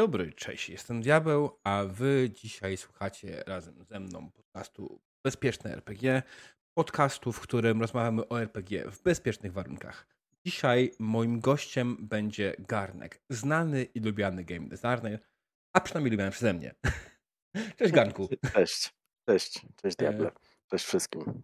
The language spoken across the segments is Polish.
Dobry, cześć, jestem Diabeł, a wy dzisiaj słuchacie razem ze mną podcastu Bezpieczne RPG, podcastu, w którym rozmawiamy o RPG w bezpiecznych warunkach. Dzisiaj moim gościem będzie Garnek, znany i lubiany game designer, a przynajmniej lubiany przeze mnie. Cześć Garnku. Cześć, cześć, cześć Diable, cześć wszystkim.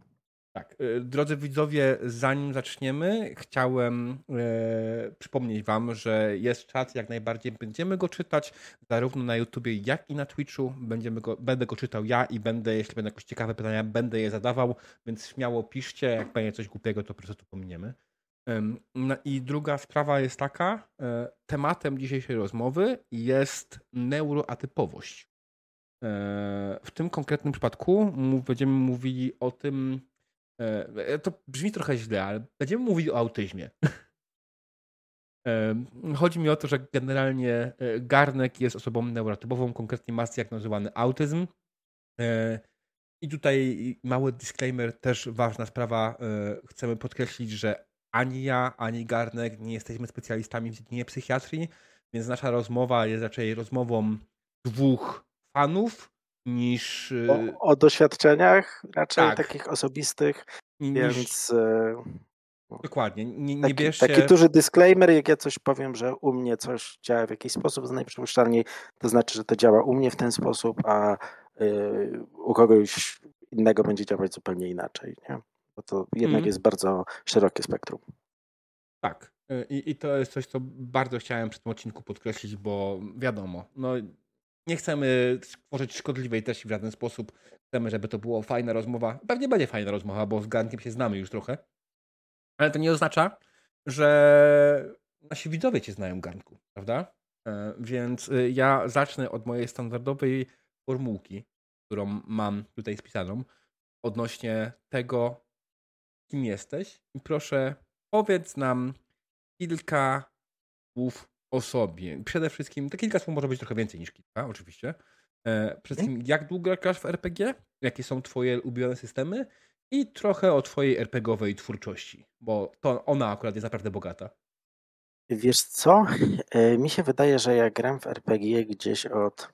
Tak, y, drodzy widzowie, zanim zaczniemy, chciałem e, przypomnieć Wam, że jest czat, jak najbardziej będziemy go czytać, zarówno na YouTubie, jak i na Twitchu. Będziemy go, będę go czytał ja i będę, jeśli będą jakieś ciekawe pytania, będę je zadawał, więc śmiało piszcie, jak będzie coś głupiego, to po prostu pominiemy. No I druga sprawa jest taka, e, tematem dzisiejszej rozmowy jest neuroatypowość. E, w tym konkretnym przypadku będziemy mówili o tym, E, to brzmi trochę źle, ale będziemy mówić o autyzmie. Chodzi mi o to, że generalnie e, Garnek jest osobą neurotypową, konkretnie ma zdiagnozowany autyzm. E, I tutaj mały disclaimer, też ważna sprawa. Chcemy podkreślić, że ani ja, ani Garnek nie jesteśmy specjalistami w dziedzinie psychiatrii, więc nasza rozmowa jest raczej rozmową dwóch fanów, niż. O, y, o doświadczeniach raczej tak. takich osobistych, niż... więc. E, no. Dokładnie. Nie, nie taki, bierzcie... taki duży disclaimer, jak ja coś powiem, że u mnie coś działa w jakiś sposób, najprzypuszczalniej to znaczy, że to działa u mnie w ten sposób, a y, u kogoś innego będzie działać zupełnie inaczej. Nie? Bo to jednak mm. jest bardzo szerokie spektrum. Tak. Y, I, I to jest coś, co bardzo chciałem przy tym odcinku podkreślić, bo wiadomo, no nie chcemy tworzyć szkodliwej treści w żaden sposób. Chcemy, żeby to była fajna rozmowa. Pewnie będzie fajna rozmowa, bo z Gankiem się znamy już trochę. Ale to nie oznacza, że nasi widzowie cię znają, Ganku, prawda? E, więc y, ja zacznę od mojej standardowej formułki, którą mam tutaj spisaną, odnośnie tego, kim jesteś. I proszę, powiedz nam kilka słów o sobie. Przede wszystkim, te kilka słów może być trochę więcej niż kilka, oczywiście. E, przede wszystkim, jak długo grasz w RPG? Jakie są twoje ulubione systemy? I trochę o twojej RPGowej twórczości, bo to ona akurat jest naprawdę bogata. Wiesz co? E, mi się wydaje, że ja gram w RPG gdzieś od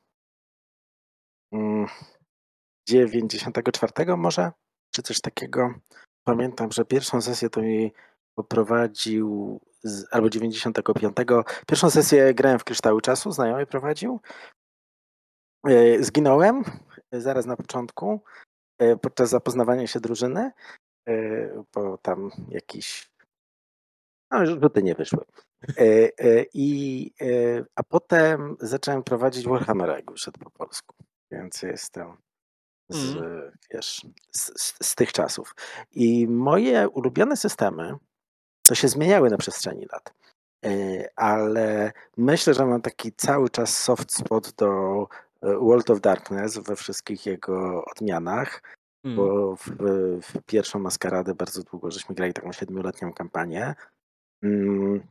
94 mm, może, czy coś takiego. Pamiętam, że pierwszą sesję to mi poprowadził z, albo 95. Pierwszą sesję grałem w Kryształy Czasu, znajomy prowadził. E, zginąłem e, zaraz na początku e, podczas zapoznawania się drużyny, bo tam jakiś no, rzuty nie wyszły. I, a potem zacząłem prowadzić Warhammera, jak wyszedł po polsku. Więc jestem z, mm. wiesz, z, z, tych czasów. I moje ulubione systemy to się zmieniały na przestrzeni lat. E, ale myślę, że mam taki cały czas soft spot do e, World of Darkness we wszystkich jego odmianach, mm. bo w, w, pierwszą maskaradę bardzo długo żeśmy grali taką siedmioletnią kampanię. Mm,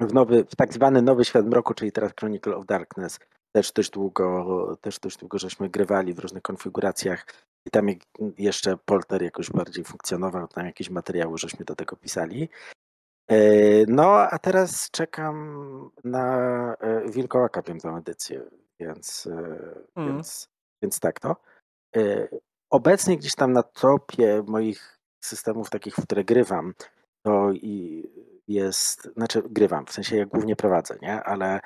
w, nowy, w tak zwany Nowy Świat Mroku, czyli teraz Chronicle of Darkness, też dość długo, też dość długo żeśmy grywali w różnych konfiguracjach i tam jeszcze Polter jakoś bardziej funkcjonował, tam jakieś materiały żeśmy do tego pisali. E, no, a teraz czekam na e, Wilkołaka piątą edycję, więc, e, mm. więc, więc tak to. Obecnie gdzieś tam na topie moich systemów takich, w które grywam, to i jest, znaczy grywam, w sensie ja głównie prowadzę, nie? Ale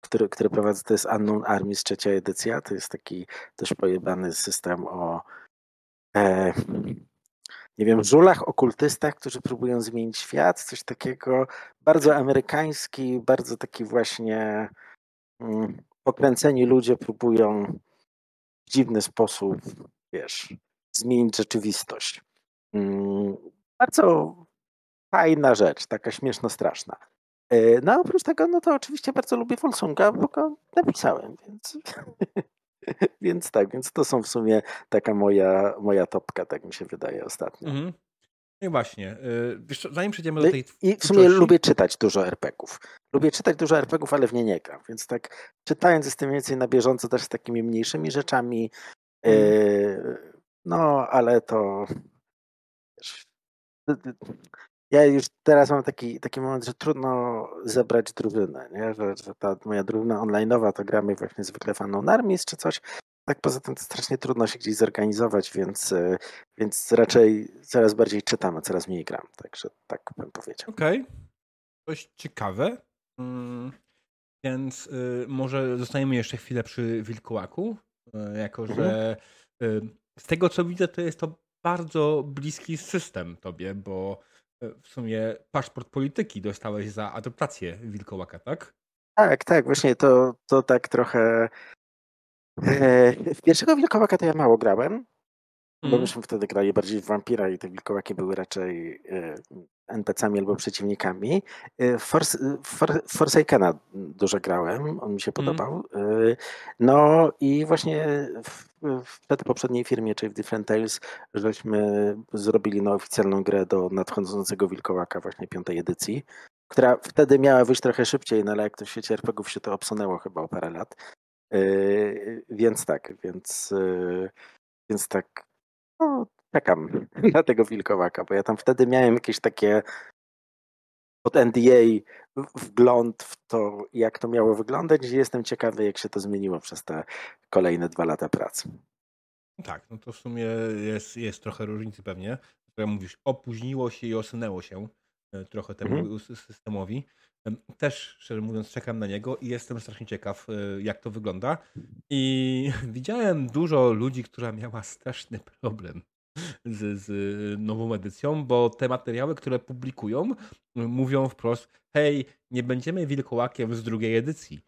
który, który prowadzę to jest Unknown Armies trzecia edycja, to jest taki też pojebany system o e, nie wiem, żulach, okultystach, którzy próbują zmienić świat, coś takiego bardzo amerykański, bardzo taki właśnie mm, pokręceni ludzie próbują w dziwny sposób, wiesz, zmienić rzeczywistość. Mm, bardzo fajna rzecz, taka śmieszno straszna. E, no oprócz tego, no to oczywiście bardzo lubię Volsunga, bo go napisałem, więc Więc tak, więc to są w sumie taka moja, moja topka, tak mi się wydaje ostatnio. Mhm. No i właśnie, y, wiesz zanim przejdziemy do tej I w sumie lubię czytać dużo RPGów. Lubię czytać dużo RPGów, ale w nie nie gram, więc tak czytając jestem więcej na bieżąco też z takimi mniejszymi rzeczami, yy, no ale to wiesz, ja już teraz mam taki, taki moment, że trudno zebrać drużynę, nie? Że, że ta moja drużyna online'owa to gramy właśnie zwykle Unknown Armies czy coś. Tak poza tym to strasznie trudno się gdzieś zorganizować, więc, e, więc raczej coraz bardziej czytam, a coraz mniej gram. Także tak bym powiedział. Okej. Okay. Coś ciekawe. Hmm. Więc y, może zostaniemy jeszcze chwilę przy wilkołaku, y, jako mhm. że y, z tego co widzę, to jest to bardzo bliski system tobie, bo w sumie paszport polityki dostałeś za adaptację Wilkołaka, tak? Tak, tak, właśnie to, to tak trochę. E, w pierwszego Wilkołaka to ja mało grałem, bo mm. myśmy wtedy grali bardziej w Vampira i te wilkołaki były raczej e, NPC-ami albo przeciwnikami. E, w Forsakena dużo grałem, on mi się mm. podobał. Mm. No i właśnie w, w poprzedniej firmie, czyli w Different Tales, żeśmy zrobili no, oficjalną grę do nadchodzącego wilkołaka właśnie piątej edycji, która wtedy miała wyjść trochę szybciej, no ale jak to w świecie RPGów się to obsunęło chyba o parę lat. Więc tak, więc, więc tak no, czekam na tego wilkołaka, bo ja tam wtedy miałem jakieś takie od NDA wgląd w to, jak to miało wyglądać i jestem ciekawy, jak się to zmieniło przez te kolejne dwa lata pracy. Tak, no to w sumie jest, jest trochę różnicy pewnie. Jak mówisz, opóźniło się i osunęło się e, trochę temu mhm. systemowi. Też, szczerze mówiąc, czekam na niego i jestem strasznie ciekaw, e, jak to wygląda. I widziałem dużo ludzi, która miała straszny problem z, z nową edycją, bo te materiały, które publikują, mówią wprost: hej, nie będziemy wilkołakiem z drugiej edycji.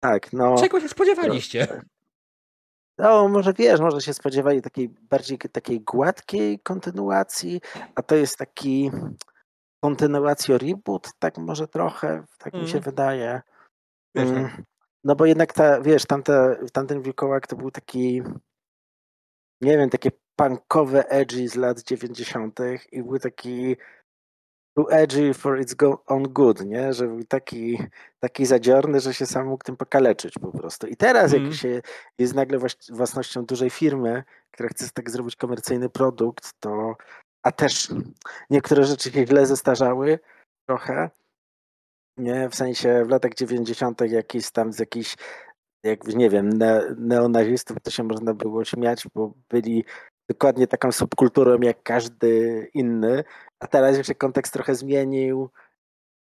Tak, no. Czego się spodziewaliście? No, może wiesz, może się spodziewali takiej bardziej takiej gładkiej kontynuacji, a to jest taki kontynuacja reboot, tak może trochę, tak mm. mi się mhm. wydaje. Mm. No bo jednak ta, wiesz, tamte, tamten wilkołak to był taki, nie wiem, takie punkowe edgy z lat 90. i był taki too edgy for its go on good, nie? Że był taki, taki zadziorny, że się sam mógł tym pokaleczyć po prostu. I teraz mm. jak się jest nagle własnością dużej firmy, która chce tak zrobić komercyjny produkt, to a też niektóre rzeczy się źle zestarzały trochę. Nie, w sensie w latach 90. jakiś tam z jakichś, jak nie wiem, ne, neonazistów to się można było śmiać, bo byli dokładnie taką subkulturą jak każdy inny, a teraz już się kontekst trochę zmienił.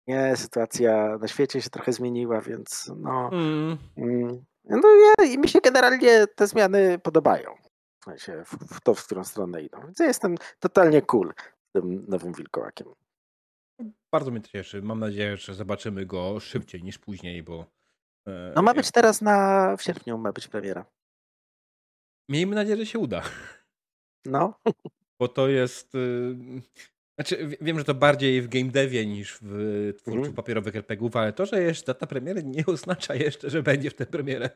Nie, sytuacja na świecie się trochę zmieniła, więc no. Mm. Mm, no ja, i mi się generalnie te zmiany podobają sensie w, w to, w którą stronę idą. Więc ja jestem totalnie cool z tym nowym wilkołakiem. Bardzo mnie to cieszy. Mam nadzieję, że zobaczymy go szybciej niż później, bo. E, no ma być teraz na w sierpniu, ma być premiera. Miejmy nadzieję, że się uda. No. Bo to jest. Y, znaczy, wiem, że to bardziej w game devie niż w twórczu mm. papierowych RPGów, ale to, że jest data premiery nie oznacza jeszcze, że będzie w tę premierę.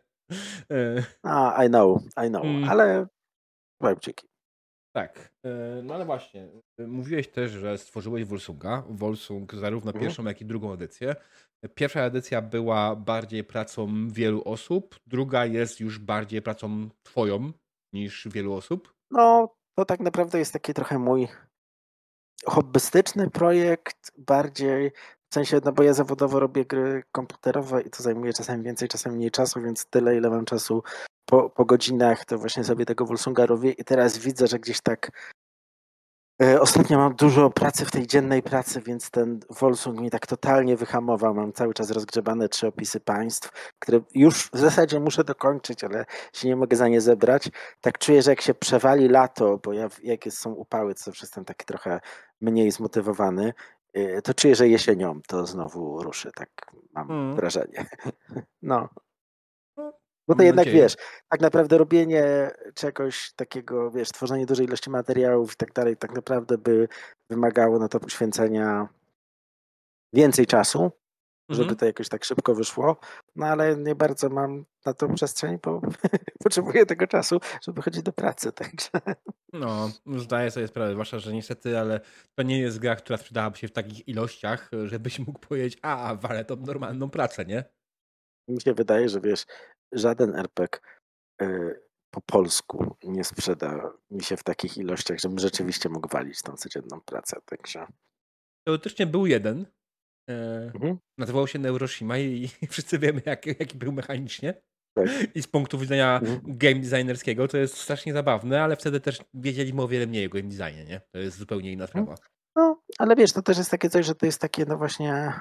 E. A, I know, I know, mm. ale Webczyki. Tak, e, no ale właśnie, mówiłeś też, że stworzyłeś Volsunga. Volsung zarówno mhm. pierwszą, jak i drugą edycję. Pierwsza edycja była bardziej pracą wielu osób, druga jest już bardziej pracą twoją niż wielu osób. No, to tak naprawdę jest taki trochę mój hobbystyczny projekt, bardziej w sensie, no bo ja zawodowo robię gry komputerowe i to zajmuje czasami więcej, czasami mniej czasu, więc tyle, ile mam czasu po, po godzinach, to właśnie sobie tego Wolsunga robię i teraz widzę, że gdzieś tak Ostatnio mam dużo pracy w tej dziennej pracy, więc ten Volsung mi tak totalnie wyhamował. Mam cały czas rozgrzebane trzy opisy państw, które już w zasadzie muszę dokończyć, ale się nie mogę za nie zebrać. Tak czuję, że jak się przewali lato, bo ja, jak są upały, to zawsze jestem taki trochę mniej zmotywowany, e, to czuję, że jesienią to znowu ruszy. Tak mam mm. wrażenie. No. Bo to jednak nadzieję. wiesz, tak naprawdę robienie czegoś takiego, wiesz, tworzenie dużej ilości materiałów i tak dalej, tak naprawdę by wymagało na to poświęcenia więcej czasu, żeby mhm. to jakoś tak szybko wyszło. No ale nie bardzo mam na to przestrzeń, bo potrzebuję tego czasu, żeby chodzić do pracy, także. No, zdaję sobie sprawę, zwłaszcza, że niestety, ale to nie jest gra, która sprzedałaby się w takich ilościach, żebyś mógł powiedzieć, a, walę to normalną pracę, nie? Mi się wydaje, że wiesz, żaden RPG, y, po polsku nie sprzeda mi się w takich ilościach, żebym rzeczywiście mógł walić tą codzienną pracę. Także. Teoretycznie był jeden. E, Mhm. nazywał się Neuroshima i, wszyscy wiemy, jak, jaki był mechanicznie. Tak. I z punktu widzenia Mhm. game designerskiego to jest strasznie zabawne, ale wtedy też wiedzieliśmy o wiele mniej o game designie, nie? To jest zupełnie inna sprawa. No, ale wiesz, to też jest takie coś, że to jest takie, no właśnie.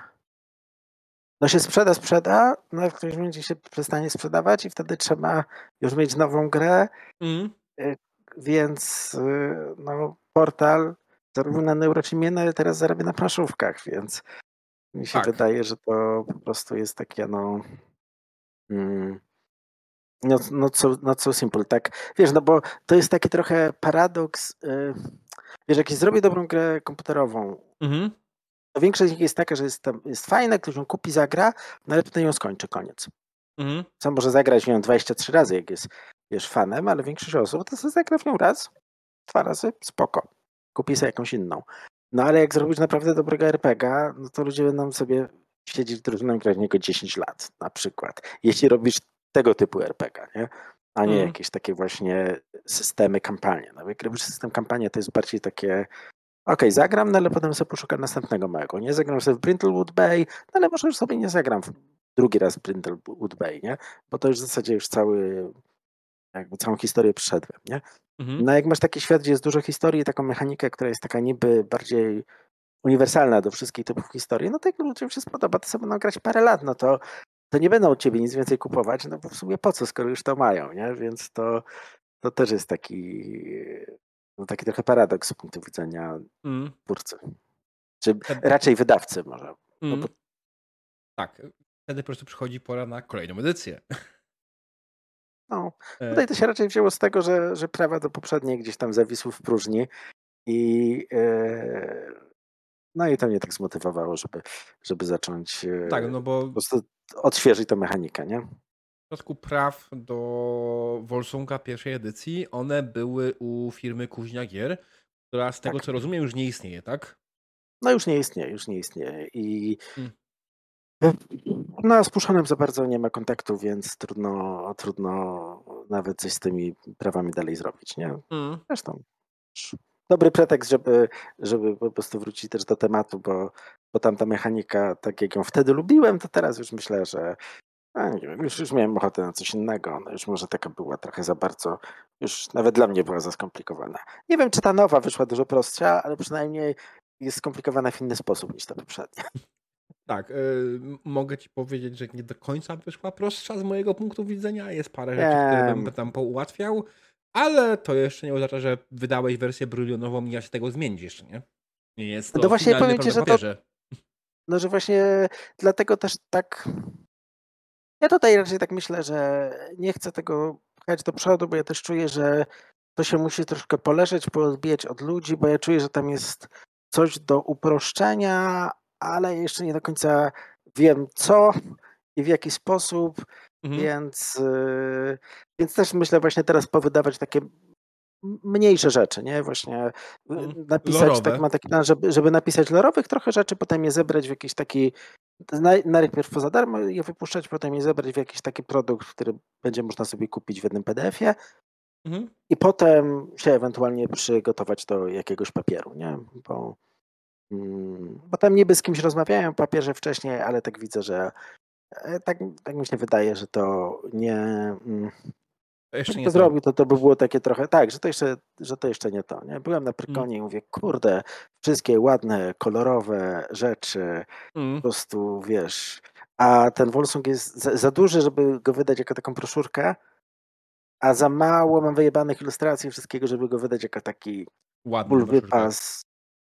No się sprzeda, sprzeda, no w którymś momencie się przestanie sprzedawać i wtedy trzeba już mieć nową grę, Mm. więc y, no, portal zarobił na Neurochimie, no ale teraz zarabia na planszówkach, więc mi się Tak. wydaje, że to po prostu jest takie no mm, no, no, so, no so simple, tak? Wiesz, no bo to jest taki trochę paradoks, y, wiesz, jak się zrobi dobrą grę komputerową, Mhm. To większość z nich jest taka, że jest, tam, jest fajna, ktoś ją kupi, zagra, no ale potem ją skończy, koniec. Mhm. Co może zagrać w nią 23 razy, jak jest wiesz, fanem, ale większość osób to sobie zagra w nią raz, dwa razy, spoko. Kupi sobie jakąś inną. No ale jak zrobić naprawdę dobrego RPGa, no to ludzie będą sobie siedzieć w drużynie i grać w niego 10 lat na przykład. Jeśli robisz tego typu RPGa, nie? A nie Mhm. jakieś takie właśnie systemy kampanii. No jak robisz system kampanii, to jest bardziej takie okej, zagram, no ale potem sobie poszukam następnego mojego. Nie zagram sobie w Brindlewood Bay, no ale może już sobie nie zagram drugi raz w Brindlewood Bay, nie? Bo to już w zasadzie już cały, jakby całą historię przeszedłem, nie? Mhm. No jak masz taki świat, gdzie jest dużo historii, taką mechanikę, która jest taka niby bardziej uniwersalna do wszystkich typów historii, no to jak ludziom się spodoba, to sobie będą grać parę lat, no to, to nie będą od ciebie nic więcej kupować, no bo w sumie po co, skoro już to mają, nie? Więc to, to też jest taki, no taki trochę paradoks z punktu widzenia Mm. twórcy. Czy raczej wydawcy może. No Mm. bo, Tak. Wtedy po prostu przychodzi pora na kolejną edycję. no, E, tutaj to się raczej wzięło z tego, że, że prawa do poprzedniej gdzieś tam zawisły w próżni i e, no i to mnie tak zmotywowało, żeby, żeby zacząć e, tak, no bo po prostu odświeżyć tę mechanikę, nie? W przypadku praw do Wolsunga pierwszej edycji, one były u firmy Kuźnia Gier, która z tego Tak. co rozumiem już nie istnieje, tak? No już nie istnieje, już nie istnieje i Mm. no z Puszonem za bardzo nie ma kontaktu, więc trudno, trudno nawet coś z tymi prawami dalej zrobić, nie? Mm. Zresztą sz- dobry pretekst, żeby, żeby po prostu wrócić też do tematu, bo, bo tam ta mechanika, tak jak ją wtedy lubiłem, to teraz już myślę, że a nie wiem, już, już miałem ochotę na coś innego. Ona już może taka była trochę za bardzo, już nawet dla mnie była za skomplikowana. Nie wiem, czy ta nowa wyszła dużo prostsza, ale przynajmniej jest skomplikowana w inny sposób niż ta poprzednia. Tak, y, mogę ci powiedzieć, że nie do końca wyszła prostsza z mojego punktu widzenia. Jest parę rzeczy, które bym tam poułatwiał, ale to jeszcze nie oznacza, że wydałeś wersję brylionową i ja się tego zmienić jeszcze, nie? Nie jest to No właśnie powiem ci, że to-. No, że właśnie dlatego też tak. Ja tutaj raczej tak myślę, że nie chcę tego pchać do przodu, bo ja też czuję, że to się musi troszkę poleżeć, poodbijać od ludzi, bo ja czuję, że tam jest coś do uproszczenia, ale jeszcze nie do końca wiem co i w jaki sposób, Mhm. więc, yy, więc też myślę właśnie teraz powydawać takie mniejsze rzeczy, nie? Właśnie y, Mhm. napisać, Lorowe. tak ma taki plan, żeby, żeby napisać lorowych trochę rzeczy, potem je zebrać w jakiś taki, naj- najpierw poza darmo je wypuszczać, potem je zebrać w jakiś taki produkt, który będzie można sobie kupić w jednym PDF-ie Mhm. i potem się ewentualnie przygotować do jakiegoś papieru, nie? Bo, mm, bo tam niby z kimś rozmawiałem o papierze wcześniej, ale tak widzę, że e, tak, tak mi się wydaje, że to nie... mm, To jeszcze nie to zrobił, to, to by było takie trochę tak, że to jeszcze, że to jeszcze nie to. Nie? Byłem na Prykonie i mówię, kurde, wszystkie ładne, kolorowe rzeczy, Mm. po prostu wiesz. A ten Wolsung jest za, za duży, żeby go wydać jako taką broszurkę, a za mało mam wyjebanych ilustracji i wszystkiego, żeby go wydać jako taki Ładny full broszurka. wypas.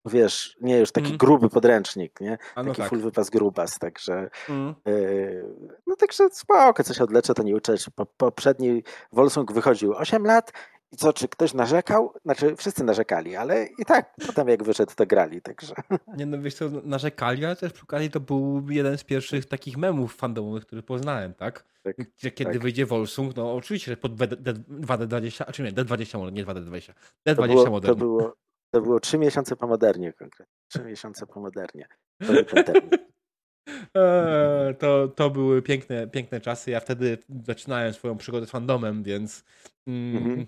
Wiesz, nie już taki Mhm. gruby podręcznik, nie? A no Taki tak. full wypas grubas, także Mm. Yy, No także spoko, coś odleczę, to nie uczę. Po- Poprzedni Wolsung wychodził 8 lat i co, czy ktoś narzekał? Znaczy wszyscy narzekali, ale i tak potem jak wyszedł, to grali, także Nie no, wiesz co, narzekali, ale też przy okazji to był jeden z pierwszych takich memów fandomowych, który poznałem, tak? Tak, Gdzie kiedy tak. wyjdzie Volsung, no oczywiście, pod D- D- 2D20, a czy nie, D20 może, nie 2D20, to D20 było, to było, to było 3 miesiące po modernie konkretnie. 3 miesiące po modernie. To był ten termin. Eee, to, to były piękne, piękne czasy. Ja wtedy zaczynałem swoją przygodę z fandomem, więc. Mm, mhm.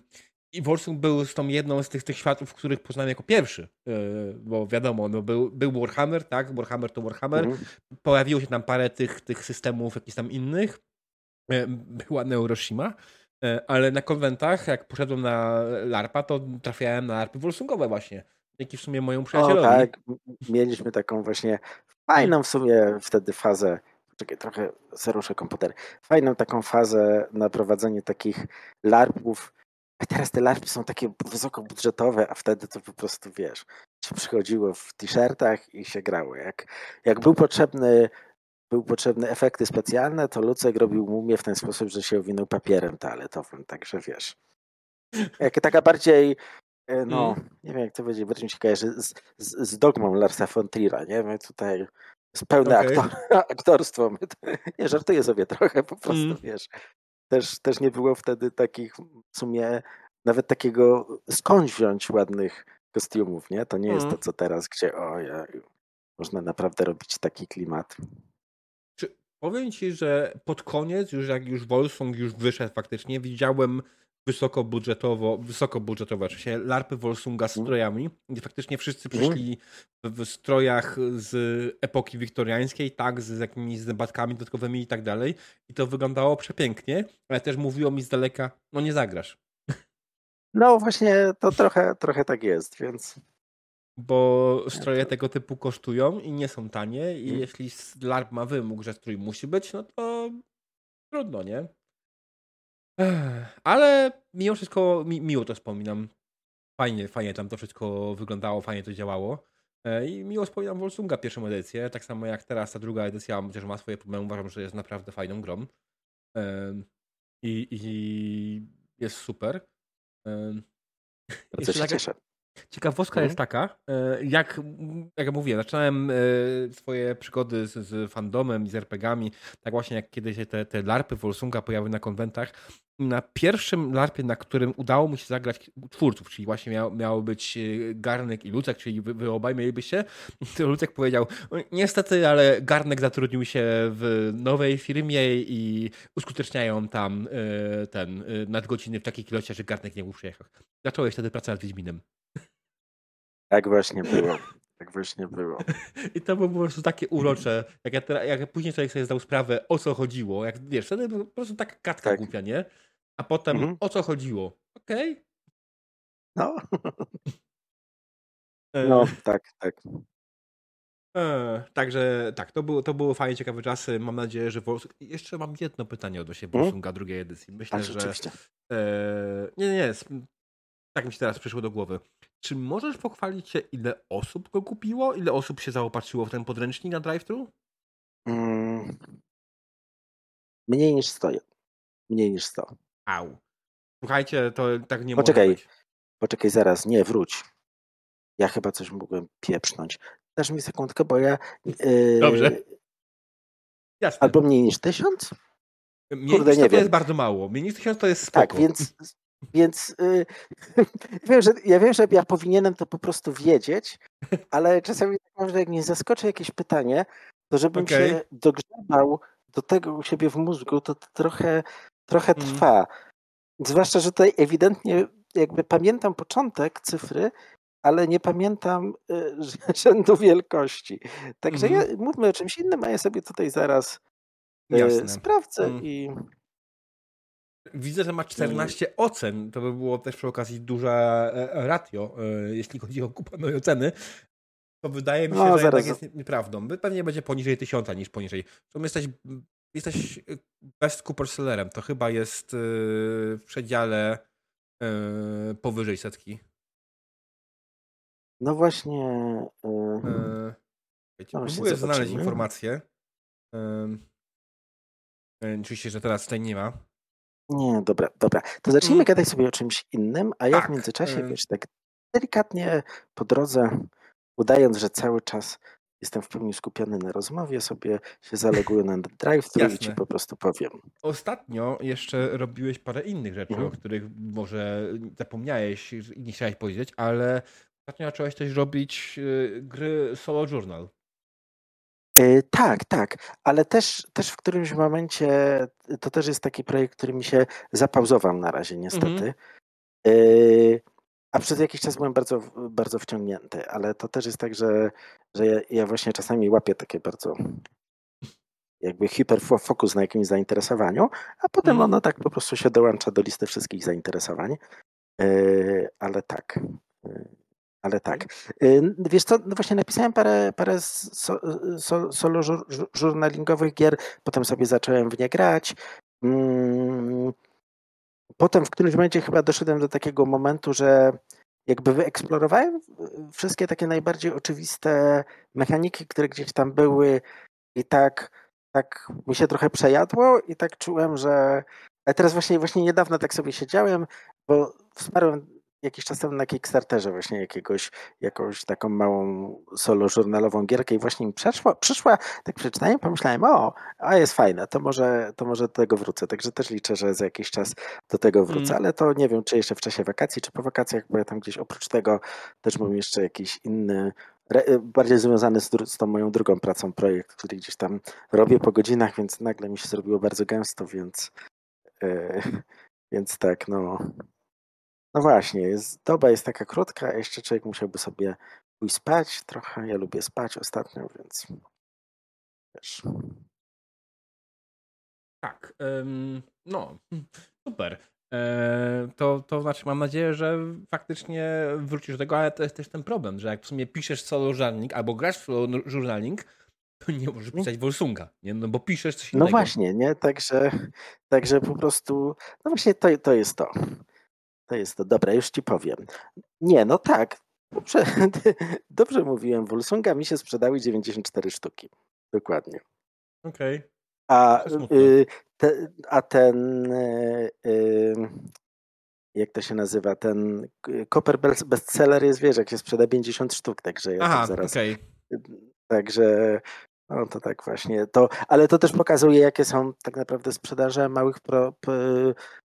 I Wolfsung był z tą jedną z tych, tych światów, których poznałem jako pierwszy. Eee, bo wiadomo, no był, był Warhammer, tak? Warhammer to Warhammer. Mhm. Pojawiło się tam parę tych, tych systemów jakichś tam innych. Eee, była Neuroshima. Ale na konwentach, jak poszedłem na LARPa, to trafiałem na LARPy Wolfsungowe właśnie. Dzięki w sumie moją przyjacielowi. O, tak, mieliśmy taką właśnie fajną w sumie wtedy fazę, czekaj, trochę zaruszę komputer, fajną taką fazę na prowadzenie takich larpów. A teraz te larpy są takie wysokobudżetowe, a wtedy to po prostu, wiesz, się przychodziło w t-shirtach i się grało. Jak, jak był potrzebny był potrzebne efekty specjalne, to Lucek robił mumię w ten sposób, że się owinął papierem toaletowym, także wiesz. Jak taka bardziej E, no, mm. nie wiem jak to będzie, bardziej mi się kojarzy z, z, z dogmą Larsa von Trier'a, nie? My tutaj jest pełne okay. aktor, aktorstwo. Nie, żartuję sobie trochę, po prostu, mm. wiesz. Też, też nie było wtedy takich w sumie nawet takiego skądś wziąć ładnych kostiumów, nie? To nie jest to, mm. co teraz, gdzie o, ja, można naprawdę robić taki klimat. Powiem ci, że pod koniec, już jak już Wolfsong już wyszedł faktycznie, widziałem wysokobudżetowo, wysokobudżetowe, oczywiście larpy Volsunga z mhm. strojami, gdzie faktycznie wszyscy mhm. przyszli w strojach z epoki wiktoriańskiej, tak, z jakimiś zębatkami dodatkowymi i tak dalej. I to wyglądało przepięknie, ale też mówiło mi z daleka, no nie zagrasz. No właśnie, to trochę, trochę tak jest, więc... Bo stroje tego typu kosztują i nie są tanie i mhm. jeśli LARP ma wymóg, że strój musi być, no to trudno, nie? Ale mimo wszystko mi, miło to wspominam. Fajnie, fajnie tam to wszystko wyglądało, fajnie to działało. E, I miło wspominam Wolsunga pierwszą edycję, tak samo jak teraz ta druga edycja, chociaż ma swoje problemy, uważam, że jest naprawdę fajną grą. I, i jest super. Bardzo się cieszę. Ciekawostka mhm. jest taka, e, jak, jak ja mówiłem, zaczynałem e, swoje przygody z, z fandomem i z RPGami, tak właśnie jak kiedyś się te, te larpy Wolsunga pojawiły na konwentach. Na pierwszym larpie, na którym udało mi się zagrać twórców, czyli właśnie miał, miało być e, Garnek i Lucek, czyli wy, wy obaj mielibyście, to Lucek powiedział, niestety, ale Garnek zatrudnił się w nowej firmie i uskuteczniają tam ten nadgodziny w takich ilościach, że Garnek nie mógł przyjechać. Zacząłeś wtedy pracę nad Wiedźminem. Tak właśnie było. Tak właśnie było. I to było po prostu takie urocze. Jak, ja teraz, jak później człowiek sobie zdał sprawę, o co chodziło. Jak wiesz, wtedy po prostu taka katka tak. głupia, nie? A potem mhm. o co chodziło. Okej. Okay. No. No, tak, tak. E, także tak, to było, to było fajnie ciekawe czasy. Mam nadzieję, że Wolfsung... Jeszcze mam jedno pytanie odnośnie mhm. Wolfsunga hmm? drugiej edycji. Myślę, tak, że. E, nie, nie. Tak mi się teraz przyszło do głowy. Czy możesz pochwalić się, ile osób go kupiło? Ile osób się zaopatrzyło w ten podręcznik na drive-thru? Mm, mniej niż 100. Mniej niż 100. Au. Słuchajcie, to tak nie poczekaj, może być. Poczekaj, zaraz, nie, wróć. Ja chyba coś mogłem pieprznąć. Dasz mi sekundkę, bo ja... Yy, Dobrze. Jasne. Albo mniej niż tysiąc? Mniej Kurde, niż to jest bardzo mało. Mniej niż tysiąc to jest tak, spoko. Tak, więc więc yy, wiem, że, ja wiem, że ja powinienem to po prostu wiedzieć, ale czasami tak że jak mnie zaskoczy jakieś pytanie, to żebym okay. się dogrzebał do tego u siebie w mózgu, to, to trochę, trochę mm. trwa. Zwłaszcza, że tutaj ewidentnie jakby pamiętam początek cyfry, ale nie pamiętam y, rzędu wielkości. Także mm. ja, mhm. mówmy o czymś innym, a ja sobie tutaj zaraz y, sprawdzę mm. i Widzę, że ma 14 mm. ocen. To by było też przy okazji duża e, ratio, e, jeśli chodzi o kupony oceny. To wydaje mi się, no, że zaraz. jest nieprawdą. Pewnie będzie poniżej tysiąca niż poniżej. To jesteś, jesteś e, best Cooper sellerem. To chyba jest w przedziale powyżej setki. No właśnie. Yy... Próbuję znaleźć informację. Oczywiście, że teraz tutaj nie ma. Nie, dobra, dobra. To zacznijmy mm. gadać sobie o czymś innym, a ja w tak, międzyczasie, y wiesz, tak delikatnie po drodze, udając, że cały czas jestem w pełni skupiony na rozmowie, sobie się zaloguję na drive-thru i ci po prostu powiem. Ostatnio jeszcze robiłeś parę innych rzeczy, mhm. o których może zapomniałeś i nie chciałeś powiedzieć, ale ostatnio zacząłeś też robić y, gry solo journal. Yy, tak, tak, ale też, też w którymś momencie to też jest taki projekt, który mi się zapauzował na razie niestety. Mhm. Yy, a przez jakiś czas byłem bardzo, bardzo wciągnięty, ale to też jest tak, że, że ja, ja właśnie czasami łapię takie bardzo jakby hiperfokus na jakimś zainteresowaniu, a potem mm. ono tak po prostu się dołącza do listy wszystkich zainteresowań. Ale tak. Ale tak. Yy, wiesz co, no właśnie napisałem parę, parę so, so, solo żur, żurnalingowych gier, potem sobie zacząłem w nie grać. Mm, potem w którymś momencie chyba doszedłem do takiego momentu, że jakby wyeksplorowałem wszystkie takie najbardziej oczywiste mechaniki, które gdzieś tam były i tak tak mi się trochę przejadło i tak czułem, że. Ale teraz właśnie, właśnie niedawno tak sobie siedziałem, bo wsparłem jakiś czas temu na Kickstarterze właśnie jakiegoś, jakąś taką małą solo żurnalową gierkę i właśnie mi przeszła, przyszła, tak przeczytałem, pomyślałem, o, a jest fajne, to może, to może do tego wrócę. Także też liczę, że za jakiś czas do tego wrócę, mm. ale to nie wiem, czy jeszcze w czasie wakacji, czy po wakacjach, bo ja tam gdzieś oprócz tego też mam jeszcze jakiś inny Y, bardziej związany z, z tą moją drugą pracą projekt, który gdzieś tam robię po godzinach, więc nagle mi się zrobiło bardzo gęsto, więc yy, więc tak, no no właśnie, jest, doba jest taka krótka, a jeszcze człowiek musiałby sobie pójść spać trochę, ja lubię spać ostatnio, więc wiesz. Tak, ym, no, super. E, to, to znaczy mam nadzieję, że faktycznie wrócisz do tego, ale to jest też ten problem, że jak w sumie piszesz solo żurnaling albo grasz w solo żurnaling, to nie możesz pisać Wolsunga, nie? No bo piszesz coś no innego. No właśnie, nie? Także, także po prostu, no właśnie to, to jest to. To jest to. Dobra, już ci powiem. Nie, no tak. Dobrze, dobrze mówiłem. Wolsunga mi się sprzedały 94 sztuki. Dokładnie. Okej. Okay. A, y, te, a ten, y, y, jak to się nazywa, ten Copper bestseller jest, wiesz, jak się sprzeda 50 sztuk, także ja Aha, zaraz... Okay. Także no to tak właśnie. To, ale to też pokazuje, jakie są tak naprawdę sprzedaże małych pro,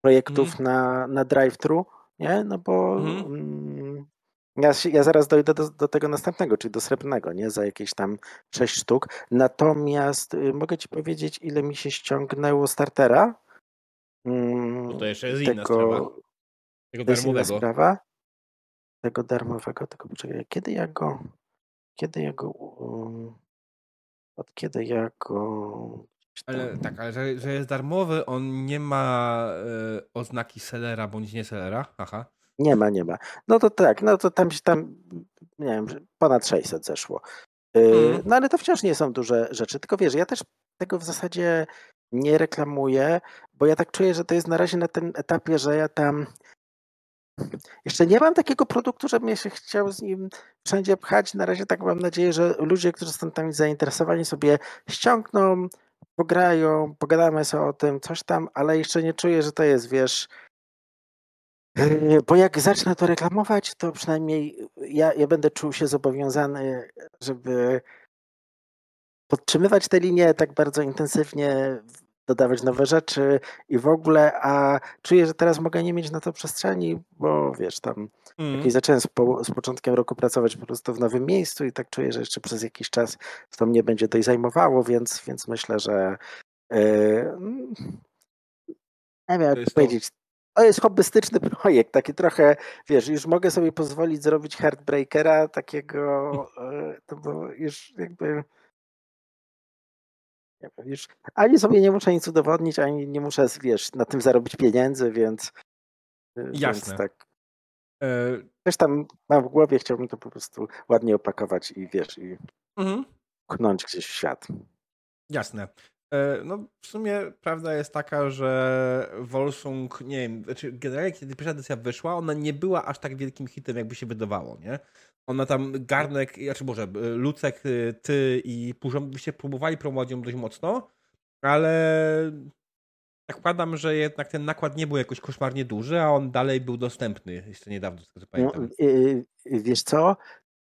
projektów mm. na, na drive-thru, nie? No bo mm. Mm, ja, ja zaraz dojdę do, do, tego następnego, czyli do srebrnego, nie? Za jakieś tam 6 sztuk. Natomiast y, mogę ci powiedzieć, ile mi się ściągnęło startera. Mm, to jeszcze jest tego, inna sprawa. Tego darmowego. Sprawa. Tego darmowego, tylko poczekaj, kiedy ja go. Kiedy ja go. Um, od kiedy ja go. Ale tak, ale że, że jest darmowy, on nie ma y, oznaki sellera bądź nie sellera. Aha. Nie ma, nie ma. No to tak, no to tam się tam, nie wiem, ponad 600 zeszło. Mm. No ale to wciąż nie są duże rzeczy, tylko wiesz, ja też tego w zasadzie nie reklamuję, bo ja tak czuję, że to jest na razie na tym etapie, że ja tam jeszcze nie mam takiego produktu, żebym się chciał z nim wszędzie pchać. Na razie tak mam nadzieję, że ludzie, którzy są tam zainteresowani sobie ściągną, pograją, pogadamy sobie o tym, coś tam, ale jeszcze nie czuję, że to jest, wiesz, bo jak zacznę to reklamować, to przynajmniej ja, ja będę czuł się zobowiązany, żeby podtrzymywać tę linię tak bardzo intensywnie, dodawać nowe rzeczy i w ogóle, a czuję, że teraz mogę nie mieć na to przestrzeni, bo wiesz, tam mm. jakieś zacząłem z, po, z początkiem roku pracować po prostu w nowym miejscu i tak czuję, że jeszcze przez jakiś czas to mnie będzie to zajmowało, więc, więc myślę, że yy, nie wiem, jak powiedzieć, to jest hobbystyczny projekt, taki trochę, wiesz, już mogę sobie pozwolić zrobić Heartbreakera takiego, e, to bo już jakby już ani sobie nie muszę nic udowodnić, ani nie muszę, wiesz, na tym zarobić pieniędzy, więc e, Jasne. Więc tak. E... Też tam mam w głowie, chciałbym to po prostu ładnie opakować i wiesz, i mhm. pchnąć gdzieś w świat. Jasne. E, no, w sumie prawda jest taka, że Volsung, nie wiem, znaczy generalnie kiedy pierwsza edycja wyszła, ona nie była aż tak wielkim hitem, jakby się wydawało, nie? Ona tam, Garnek, znaczy może Lucek, y, ty i Purzom byście próbowali promować ją dość mocno, ale zakładam, że jednak ten nakład nie był jakoś koszmarnie duży, a on dalej był dostępny jeszcze niedawno, z tego co pamiętam. No, wiesz co,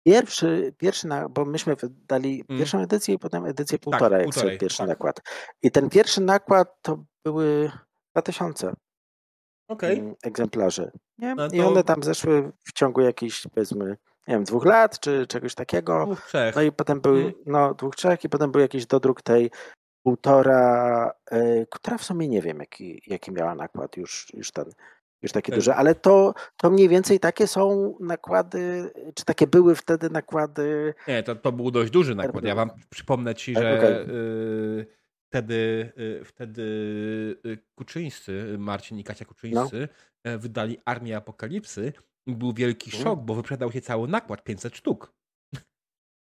Pierwszy, pierwszy na, bo myśmy dali mm. pierwszą edycję i potem edycję półtora, tak, jak półtorej, pierwszy tak. nakład. I ten pierwszy nakład to były 2000 okay. Mm, egzemplarzy. Nie? No to... I one tam zeszły w ciągu jakichś, powiedzmy, nie wiem, dwóch lat czy czegoś takiego. Dwóch, trzech. No i potem był, Mhm. no dwóch, trzech i potem był jakiś dodruk tej półtora, y, która w sumie nie wiem jaki, jaki miała nakład już, już ten, już takie Ten- duże, ale to, to mniej więcej takie są nakłady, czy takie były wtedy nakłady, Nie, to, to był dość duży nakład. Ja wam przypomnę ci, Tak, że okej. y, wtedy, y, wtedy y, Kuczyńscy, Marcin i Kasia Kuczyńscy e, wydali Armię Apokalipsy i był wielki Mhm. szok, bo wyprzedał się cały nakład, 500 sztuk.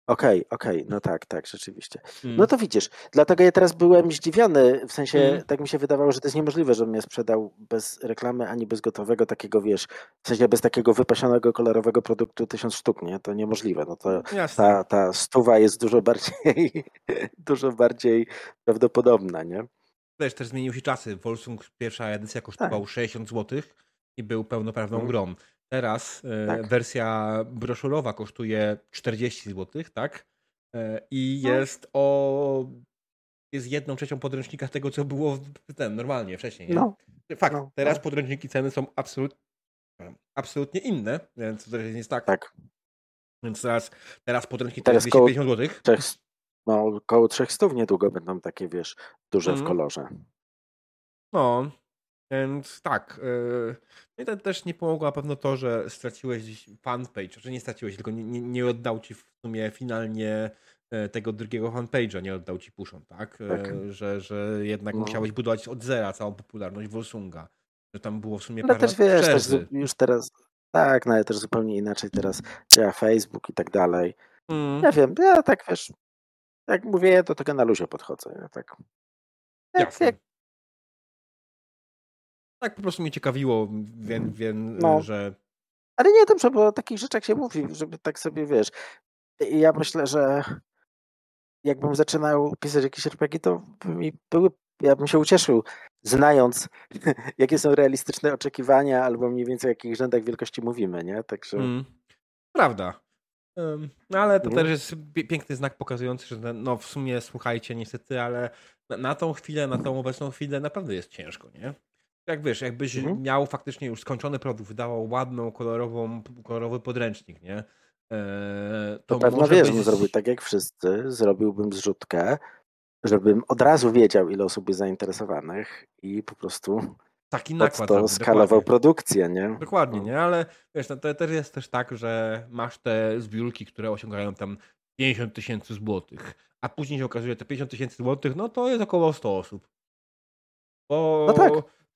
Okej, okej, no tak, tak, rzeczywiście. Mm. No to widzisz, dlatego ja teraz byłem zdziwiony, w sensie Mm. tak mi się wydawało, że to jest niemożliwe, żebym je sprzedał bez reklamy, ani bez gotowego takiego, wiesz, w sensie bez takiego wypasionego, kolorowego produktu tysiąc sztuk, nie? To niemożliwe, no to Jasne. ta, ta stuwa jest dużo bardziej, dużo bardziej prawdopodobna, nie? Wiesz, też zmieniły się czasy. Volsung pierwsza edycja kosztował 60 zł i był pełnoprawną Tak. Mhm. grą. Teraz e, Tak. wersja broszurowa kosztuje 40 zł, tak? E, I No. jest o. Jest jedną trzecią podręcznika tego, co było ten, normalnie wcześniej. Nie? No, Fakt, no, teraz no. podręczniki ceny są absolut, absolutnie inne, więc to też jest tak. tak. Więc teraz, teraz podręczniki Teraz teraz koło- 250 zł. Trzech, no, około 300 niedługo będą takie, wiesz, duże w Mhm. kolorze. No, więc tak. Yy, no i to też nie pomogło na pewno to, że straciłeś fanpage, że nie straciłeś, tylko nie, nie, nie oddał ci w sumie finalnie e, tego drugiego fanpage'a, nie oddał ci puszą, tak? E, Tak. Że, że jednak No. musiałeś budować od zera całą popularność Volsunga. Że tam było w sumie Ale parę też wiesz, też już teraz, tak, no ale też zupełnie inaczej teraz działa Facebook i tak dalej. Mm, Ja wiem, ja tak wiesz, jak mówię, do tego na luzie podchodzę. Ja tak, jak, jak, Tak po prostu mnie ciekawiło, wiem, wiem No. że ale nie dobrze, bo o takich rzeczach się mówi, żeby tak sobie wiesz. Ja myślę, że jakbym zaczynał pisać jakieś RPG, to by mi były, ja bym się ucieszył, znając, jakie są realistyczne oczekiwania, albo mniej więcej o jakich rzędach wielkości mówimy, nie? Także. Mm, prawda. No ale to Mhm. też jest piękny znak pokazujący, że no w sumie słuchajcie, niestety, ale na, na tą chwilę, na tą obecną chwilę naprawdę jest ciężko, nie? Jak wiesz, jakbyś Mhm. miał faktycznie już skończony produkt, wydawał ładną, kolorową, kolorowy podręcznik, nie? Eee, To to pewno wiesz, być... zrobił tak jak wszyscy, zrobiłbym zrzutkę, żebym od razu wiedział, ile osób jest zainteresowanych i po prostu taki nakład to zrobić, skalował dokładnie. produkcję, nie? Dokładnie, No. nie? Ale wiesz, no, to też jest też tak, że masz te zbiórki, które osiągają tam 50 tysięcy złotych, a później się okazuje, że te 50 tysięcy złotych, no to jest około 100 osób. Bo No tak,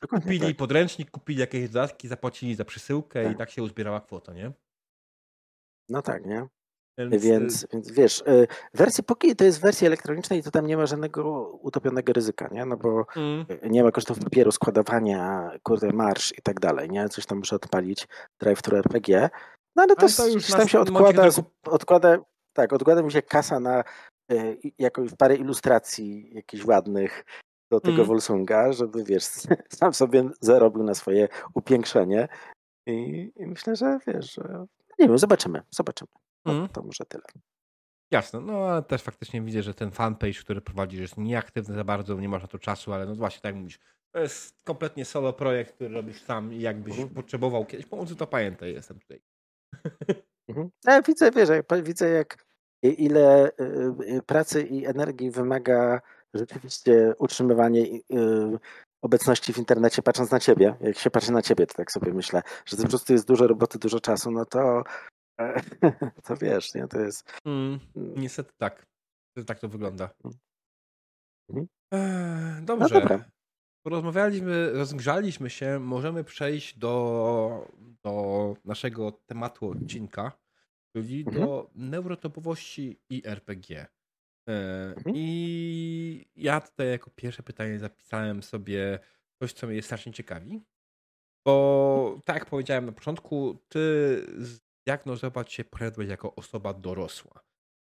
kupili tak. podręcznik, kupili jakieś dodatki, zapłacili za przesyłkę i Tak. tak się uzbierała kwota, nie? No tak, nie? Więc, Więc, więc wiesz, y, wersja póki to jest wersja elektroniczna i to tam nie ma żadnego utopionego ryzyka, nie? No bo y, mm, y, nie ma kosztów papieru, składowania, kurde, marsz i tak dalej, nie? Coś tam muszę odpalić, drive-thru RPG. No ale to, Ale to już tam się odkłada, odkłada, tak, odkłada mi się kasa na y, jakąś parę ilustracji jakichś ładnych do tego Mm. Volsunga, żeby wiesz, sam sobie zarobił na swoje upiększenie i, i myślę, że wiesz, że nie wiem, zobaczymy, zobaczymy. No, Mm. To może tyle. Jasne, no ale też faktycznie widzę, że ten fanpage, który prowadzisz jest nieaktywny za bardzo, nie masz na to czasu, ale no właśnie tak jak mówisz, to jest kompletnie solo projekt, który robisz sam i jakbyś Mhm. potrzebował kiedyś pomocy, to pamiętaj, jestem tutaj. Mhm. Ja widzę, wiesz, jak, widzę jak ile y, y, pracy i energii wymaga rzeczywiście utrzymywanie y, y, obecności w internecie, patrząc na ciebie. Jak się patrzy na ciebie, to tak sobie myślę, że to po prostu jest dużo roboty, dużo czasu, no to e, to wiesz, nie, to jest Mm, niestety tak. Tak to wygląda. Mhm. Eee, no Dobrze. Porozmawialiśmy, rozgrzaliśmy się, możemy przejść do, do naszego tematu odcinka, czyli Mhm. do neurotopowości i RPG. E, Mhm. I ja tutaj jako pierwsze pytanie zapisałem sobie coś, co mnie strasznie ciekawi, bo tak jak powiedziałem na początku, ty zdiagnozować się poszedłeś jako osoba dorosła.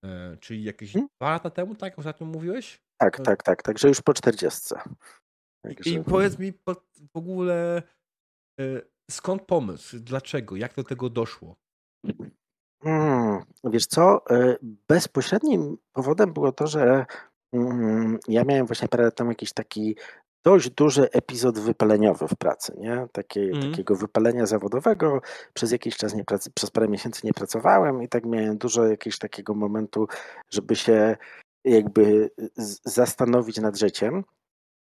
E, Czyli jakieś Mhm. dwa lata temu, tak? Ostatnio mówiłeś? Tak, tak, tak, także już po 40. I, Także, I powiedz mi w ogóle, e, skąd pomysł? Dlaczego? Jak do tego doszło? Mm, wiesz co, e, bezpośrednim powodem było to, że mm, ja miałem właśnie parę lat temu jakiś taki dość duży epizod wypaleniowy w pracy, nie? Takie, Mhm. takiego wypalenia zawodowego. Przez jakiś czas nie prac, przez parę miesięcy nie pracowałem i tak miałem dużo jakiegoś takiego momentu, żeby się jakby zastanowić nad życiem.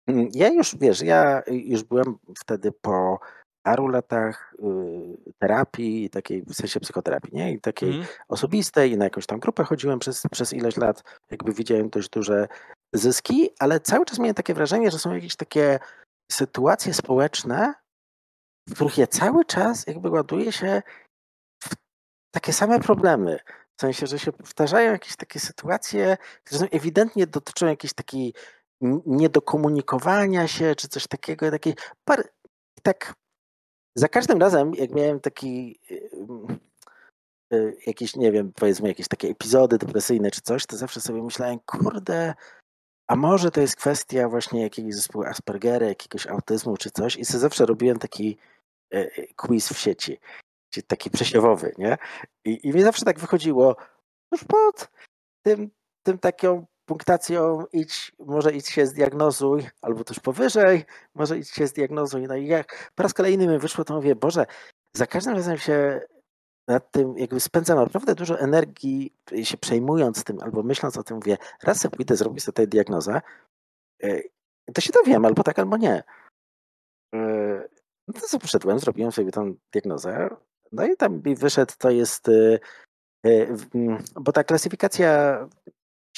Mm, Ja już, wiesz, ja już byłem wtedy po paru latach y, terapii, takiej w sensie psychoterapii, nie? I takiej Mhm. osobistej i na jakąś tam grupę chodziłem przez, przez ileś lat, jakby widziałem dość duże zyski, ale cały czas miałem takie wrażenie, że są jakieś takie sytuacje społeczne, w których ja cały czas jakby ładuję się w takie same problemy. W sensie, że się powtarzają jakieś takie sytuacje, które są ewidentnie dotyczą jakiejś takiej niedokomunikowania się, czy coś takiego. Takiej par... tak za każdym razem, jak miałem taki y, y, jakieś, nie wiem, powiedzmy jakieś takie epizody depresyjne czy coś, to zawsze sobie myślałem, kurde, a może to jest kwestia właśnie jakiegoś zespołu Aspergera, jakiegoś autyzmu czy coś i sobie zawsze robiłem taki e, e, quiz w sieci, taki przesiewowy, nie? I, I mi zawsze tak wychodziło, już pod tym, tym taką punktacją idź, może idź się zdiagnozuj, albo też powyżej, może idź się zdiagnozuj. No i jak po raz kolejny mi wyszło, to mówię, Boże, za każdym razem się nad tym jakby spędzam naprawdę dużo energii, się przejmując tym, albo myśląc o tym, mówię, raz sobie pójdę, zrobię sobie tę diagnozę, e, to się dowiem, albo tak, albo nie. E, No to co poszedłem, zrobiłem sobie tą diagnozę, no i tam mi wyszedł, to jest, e, e, w- m, bo ta klasyfikacja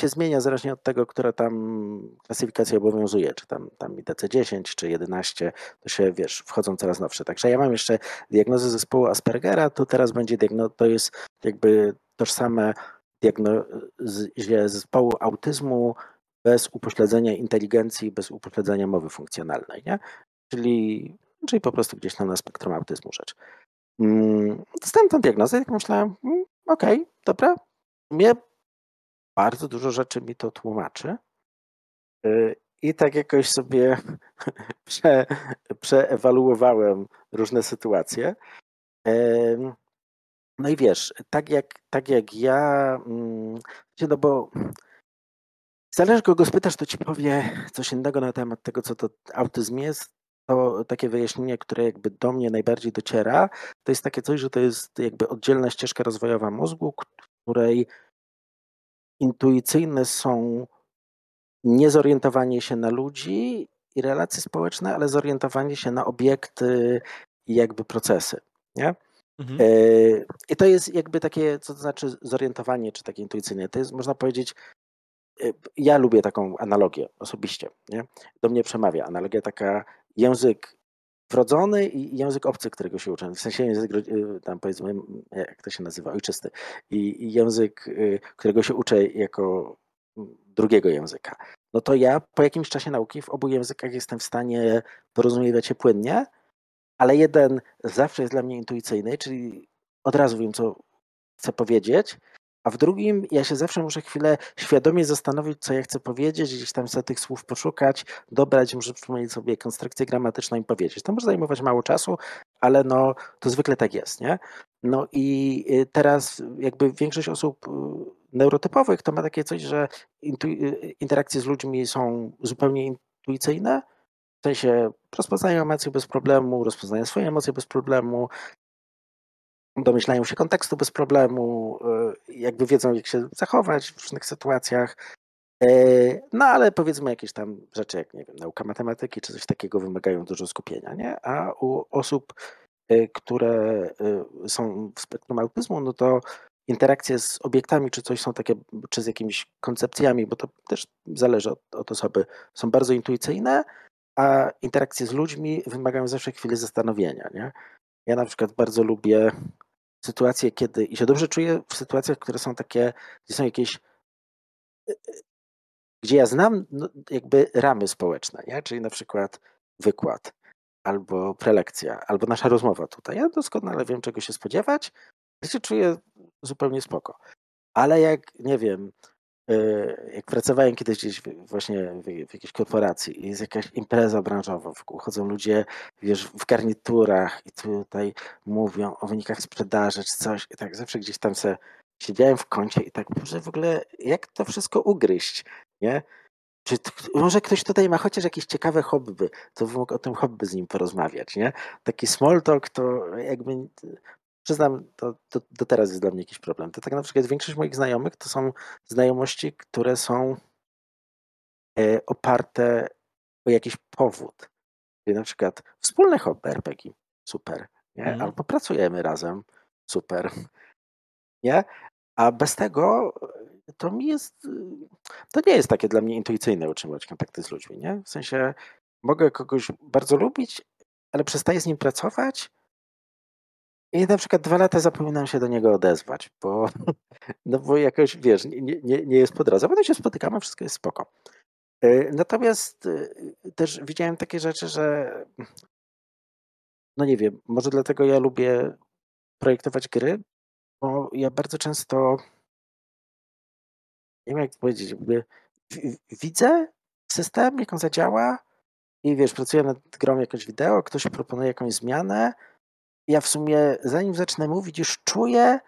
się zmienia zależnie od tego, która tam klasyfikacja obowiązuje, czy tam, tam IDC-10, czy 11, to się, wiesz, wchodzą coraz nowsze. Także ja mam jeszcze diagnozę zespołu Aspergera, to teraz będzie diagno, to jest jakby tożsame diagnozie zespołu autyzmu bez upośledzenia inteligencji, bez upośledzenia mowy funkcjonalnej, nie? Czyli, czyli po prostu gdzieś tam na spektrum autyzmu rzecz. Mm, Dostałem tę diagnozę i tak myślałem, mm, okej, dobra, mnie bardzo dużo rzeczy mi to tłumaczy. Y, I tak jakoś sobie prze, przeewaluowałem różne sytuacje. No i wiesz, tak jak, tak jak ja, mm, no bo zależy kogo spytasz, to ci powie coś innego na temat tego, co to autyzm jest. To takie wyjaśnienie, które jakby do mnie najbardziej dociera, to jest takie coś, że to jest jakby oddzielna ścieżka rozwojowa mózgu, której intuicyjne są nie zorientowanie się na ludzi i relacje społeczne, ale zorientowanie się na obiekty i jakby procesy. Nie? Mhm. E, I to jest jakby takie, co to znaczy zorientowanie, czy takie intuicyjne. To jest, można powiedzieć, e, ja lubię taką analogię osobiście. Nie? Do mnie przemawia analogia taka język wrodzony i język obcy, którego się uczę. W sensie język, e, tam powiedzmy, jak to się nazywa, ojczysty. I, język, e, którego się uczę jako drugiego języka. No to ja po jakimś czasie nauki w obu językach jestem w stanie porozumiewać się płynnie, ale jeden zawsze jest dla mnie intuicyjny, czyli od razu wiem, co chcę powiedzieć, a w drugim ja się zawsze muszę chwilę świadomie zastanowić, co ja chcę powiedzieć, gdzieś tam sobie tych słów poszukać, dobrać, muszę przypomnieć sobie konstrukcję gramatyczną i powiedzieć. To może zajmować mało czasu, ale no to zwykle tak jest, nie? No i y, teraz jakby większość osób y, neurotypowych to ma takie coś, że y, interakcje z ludźmi są zupełnie intuicyjne, w sensie rozpoznają emocje bez problemu, rozpoznają swoje emocje bez problemu, domyślają się kontekstu bez problemu, y, jakby wiedzą, jak się zachować w różnych sytuacjach. Y, No ale powiedzmy jakieś tam rzeczy, jak nie wiem, nauka matematyki czy coś takiego wymagają dużo skupienia, nie? A u osób, y, które y, są w spektrum autyzmu, no to interakcje z obiektami czy coś są takie, czy z jakimiś koncepcjami, bo to też zależy od, od osoby, są bardzo intuicyjne, a interakcje z ludźmi wymagają zawsze chwili zastanowienia, nie? Ja na przykład bardzo lubię sytuacje, kiedy i się dobrze czuję w sytuacjach, które są takie, gdzie są jakieś y, y, gdzie ja znam no, jakby ramy społeczne, nie? czyli na przykład wykład, albo prelekcja, albo nasza rozmowa tutaj. Ja doskonale wiem, czego się spodziewać, ja się czuję zupełnie spoko. Ale jak, nie wiem, jak pracowałem kiedyś gdzieś właśnie w, jakiejś korporacji i jest jakaś impreza branżowa, chodzą ludzie, wiesz, w garniturach i tutaj mówią o wynikach sprzedaży czy coś i tak zawsze gdzieś tam se siedziałem w kącie i tak, może w ogóle jak to wszystko ugryźć, nie? czy może ktoś tutaj ma chociaż jakieś ciekawe hobby, to mógł o tym hobby z nim porozmawiać, nie? Taki small talk to jakby, przyznam, to, to do teraz jest dla mnie jakiś problem. To tak na przykład większość moich znajomych to są znajomości, które są e, oparte o jakiś powód. Czyli na przykład wspólne hobby RPG, super, nie? Mm. Albo pracujemy razem, super, nie? A bez tego to mi jest, to nie jest takie dla mnie intuicyjne utrzymywać kontakty z ludźmi, nie? W sensie mogę kogoś bardzo lubić, ale przestaję z nim pracować i na przykład dwa lata zapominam się do niego odezwać, bo, no bo jakoś, wiesz, nie, nie, nie jest po drodze. Potem się spotykamy, wszystko jest spoko. E, natomiast e, też widziałem takie rzeczy, że no nie wiem, może dlatego ja lubię projektować gry, bo ja bardzo często nie wiem jak powiedzieć, jakby widzę system, jak on zadziała i wiesz, pracuję nad grą jakieś wideo, ktoś proponuje jakąś zmianę. Ja w sumie, zanim zacznę mówić, już czuję,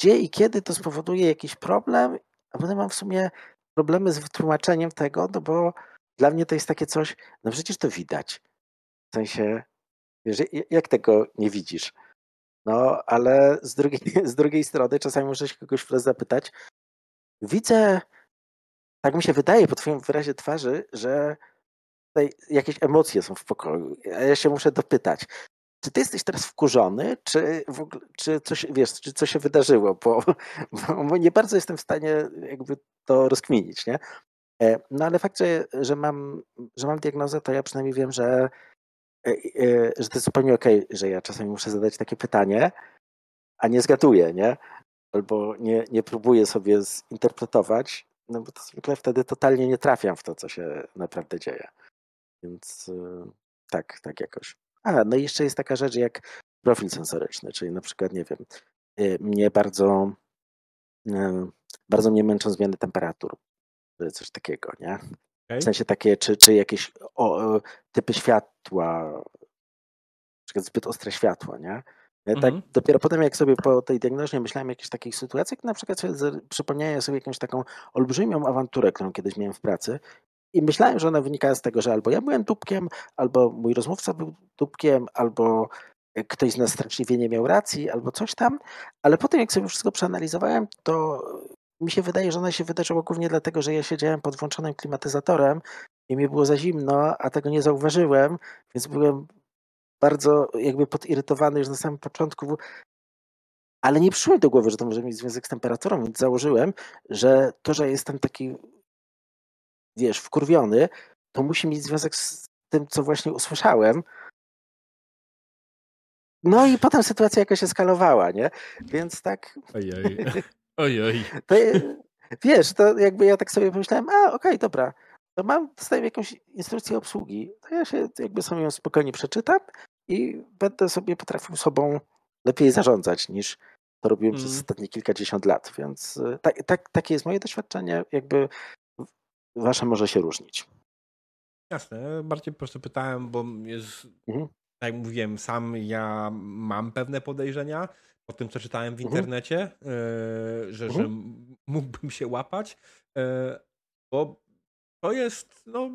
gdzie i kiedy to spowoduje jakiś problem, a potem mam w sumie problemy z wytłumaczeniem tego, no bo dla mnie to jest takie coś, no przecież to widać. W sensie, wiesz, jak tego nie widzisz? No, ale z drugiej, z drugiej strony czasami muszę się kogoś wprost zapytać, widzę, tak mi się wydaje po twoim wyrazie twarzy, że tutaj jakieś emocje są w pokoju. Ja się muszę dopytać, czy ty jesteś teraz wkurzony, czy, w ogóle, czy coś, wiesz, czy coś się wydarzyło, bo, bo, nie bardzo jestem w stanie jakby to rozkminić, nie? E, no ale fakt, że, że, mam, że mam diagnozę, to ja przynajmniej wiem, że, e, e, że to jest zupełnie okej, okay, że ja czasami muszę zadać takie pytanie, a nie zgaduję, nie? albo nie, nie próbuję sobie zinterpretować, no bo to zwykle wtedy totalnie nie trafiam w to, co się naprawdę dzieje. Więc tak, tak jakoś. A, no i jeszcze jest taka rzecz jak profil sensoryczny, czyli na przykład, nie wiem, y, mnie bardzo, y, bardzo mnie męczą zmiany temperatur, coś takiego, nie? Okay. W sensie takie, czy, czy jakieś o, typy światła, na przykład zbyt ostre światło, nie? Tak, mhm. dopiero potem, jak sobie po tej diagnozie myślałem o jakichś takich sytuacjach, na przykład sobie przypomniałem sobie jakąś taką olbrzymią awanturę, którą kiedyś miałem w pracy. I myślałem, że ona wynikała z tego, że albo ja byłem dupkiem, albo mój rozmówca był dupkiem, albo ktoś z nas straszliwie nie miał racji, albo coś tam. Ale potem, jak sobie wszystko przeanalizowałem, to mi się wydaje, że ona się wydarzyła głównie dlatego, że ja siedziałem pod włączonym klimatyzatorem i mi było za zimno, a tego nie zauważyłem, więc byłem bardzo jakby podirytowany już na samym początku, ale nie przyszło mi do głowy, że to może mieć związek z temperaturą, więc założyłem, że to, że jestem taki, wiesz, wkurwiony, to musi mieć związek z tym, co właśnie usłyszałem. No i potem sytuacja jakoś eskalowała, nie? Więc tak... Ojej. Ojej. To, wiesz, to jakby ja tak sobie pomyślałem, a okej, okay, dobra, to mam, dostaję jakąś instrukcję obsługi, to ja się jakby sobie ją spokojnie przeczytam i będę sobie potrafił sobą lepiej zarządzać niż to robiłem mm. przez ostatnie kilkadziesiąt lat. Więc y, tak, tak, takie jest moje doświadczenie. Jakby wasze może się różnić. Jasne. Bardziej po prostu pytałem, bo jest, mhm. tak jak mówiłem, sam ja mam pewne podejrzenia po tym, co czytałem w mhm. internecie, yy, że, mhm. że mógłbym się łapać, yy, bo to jest, no,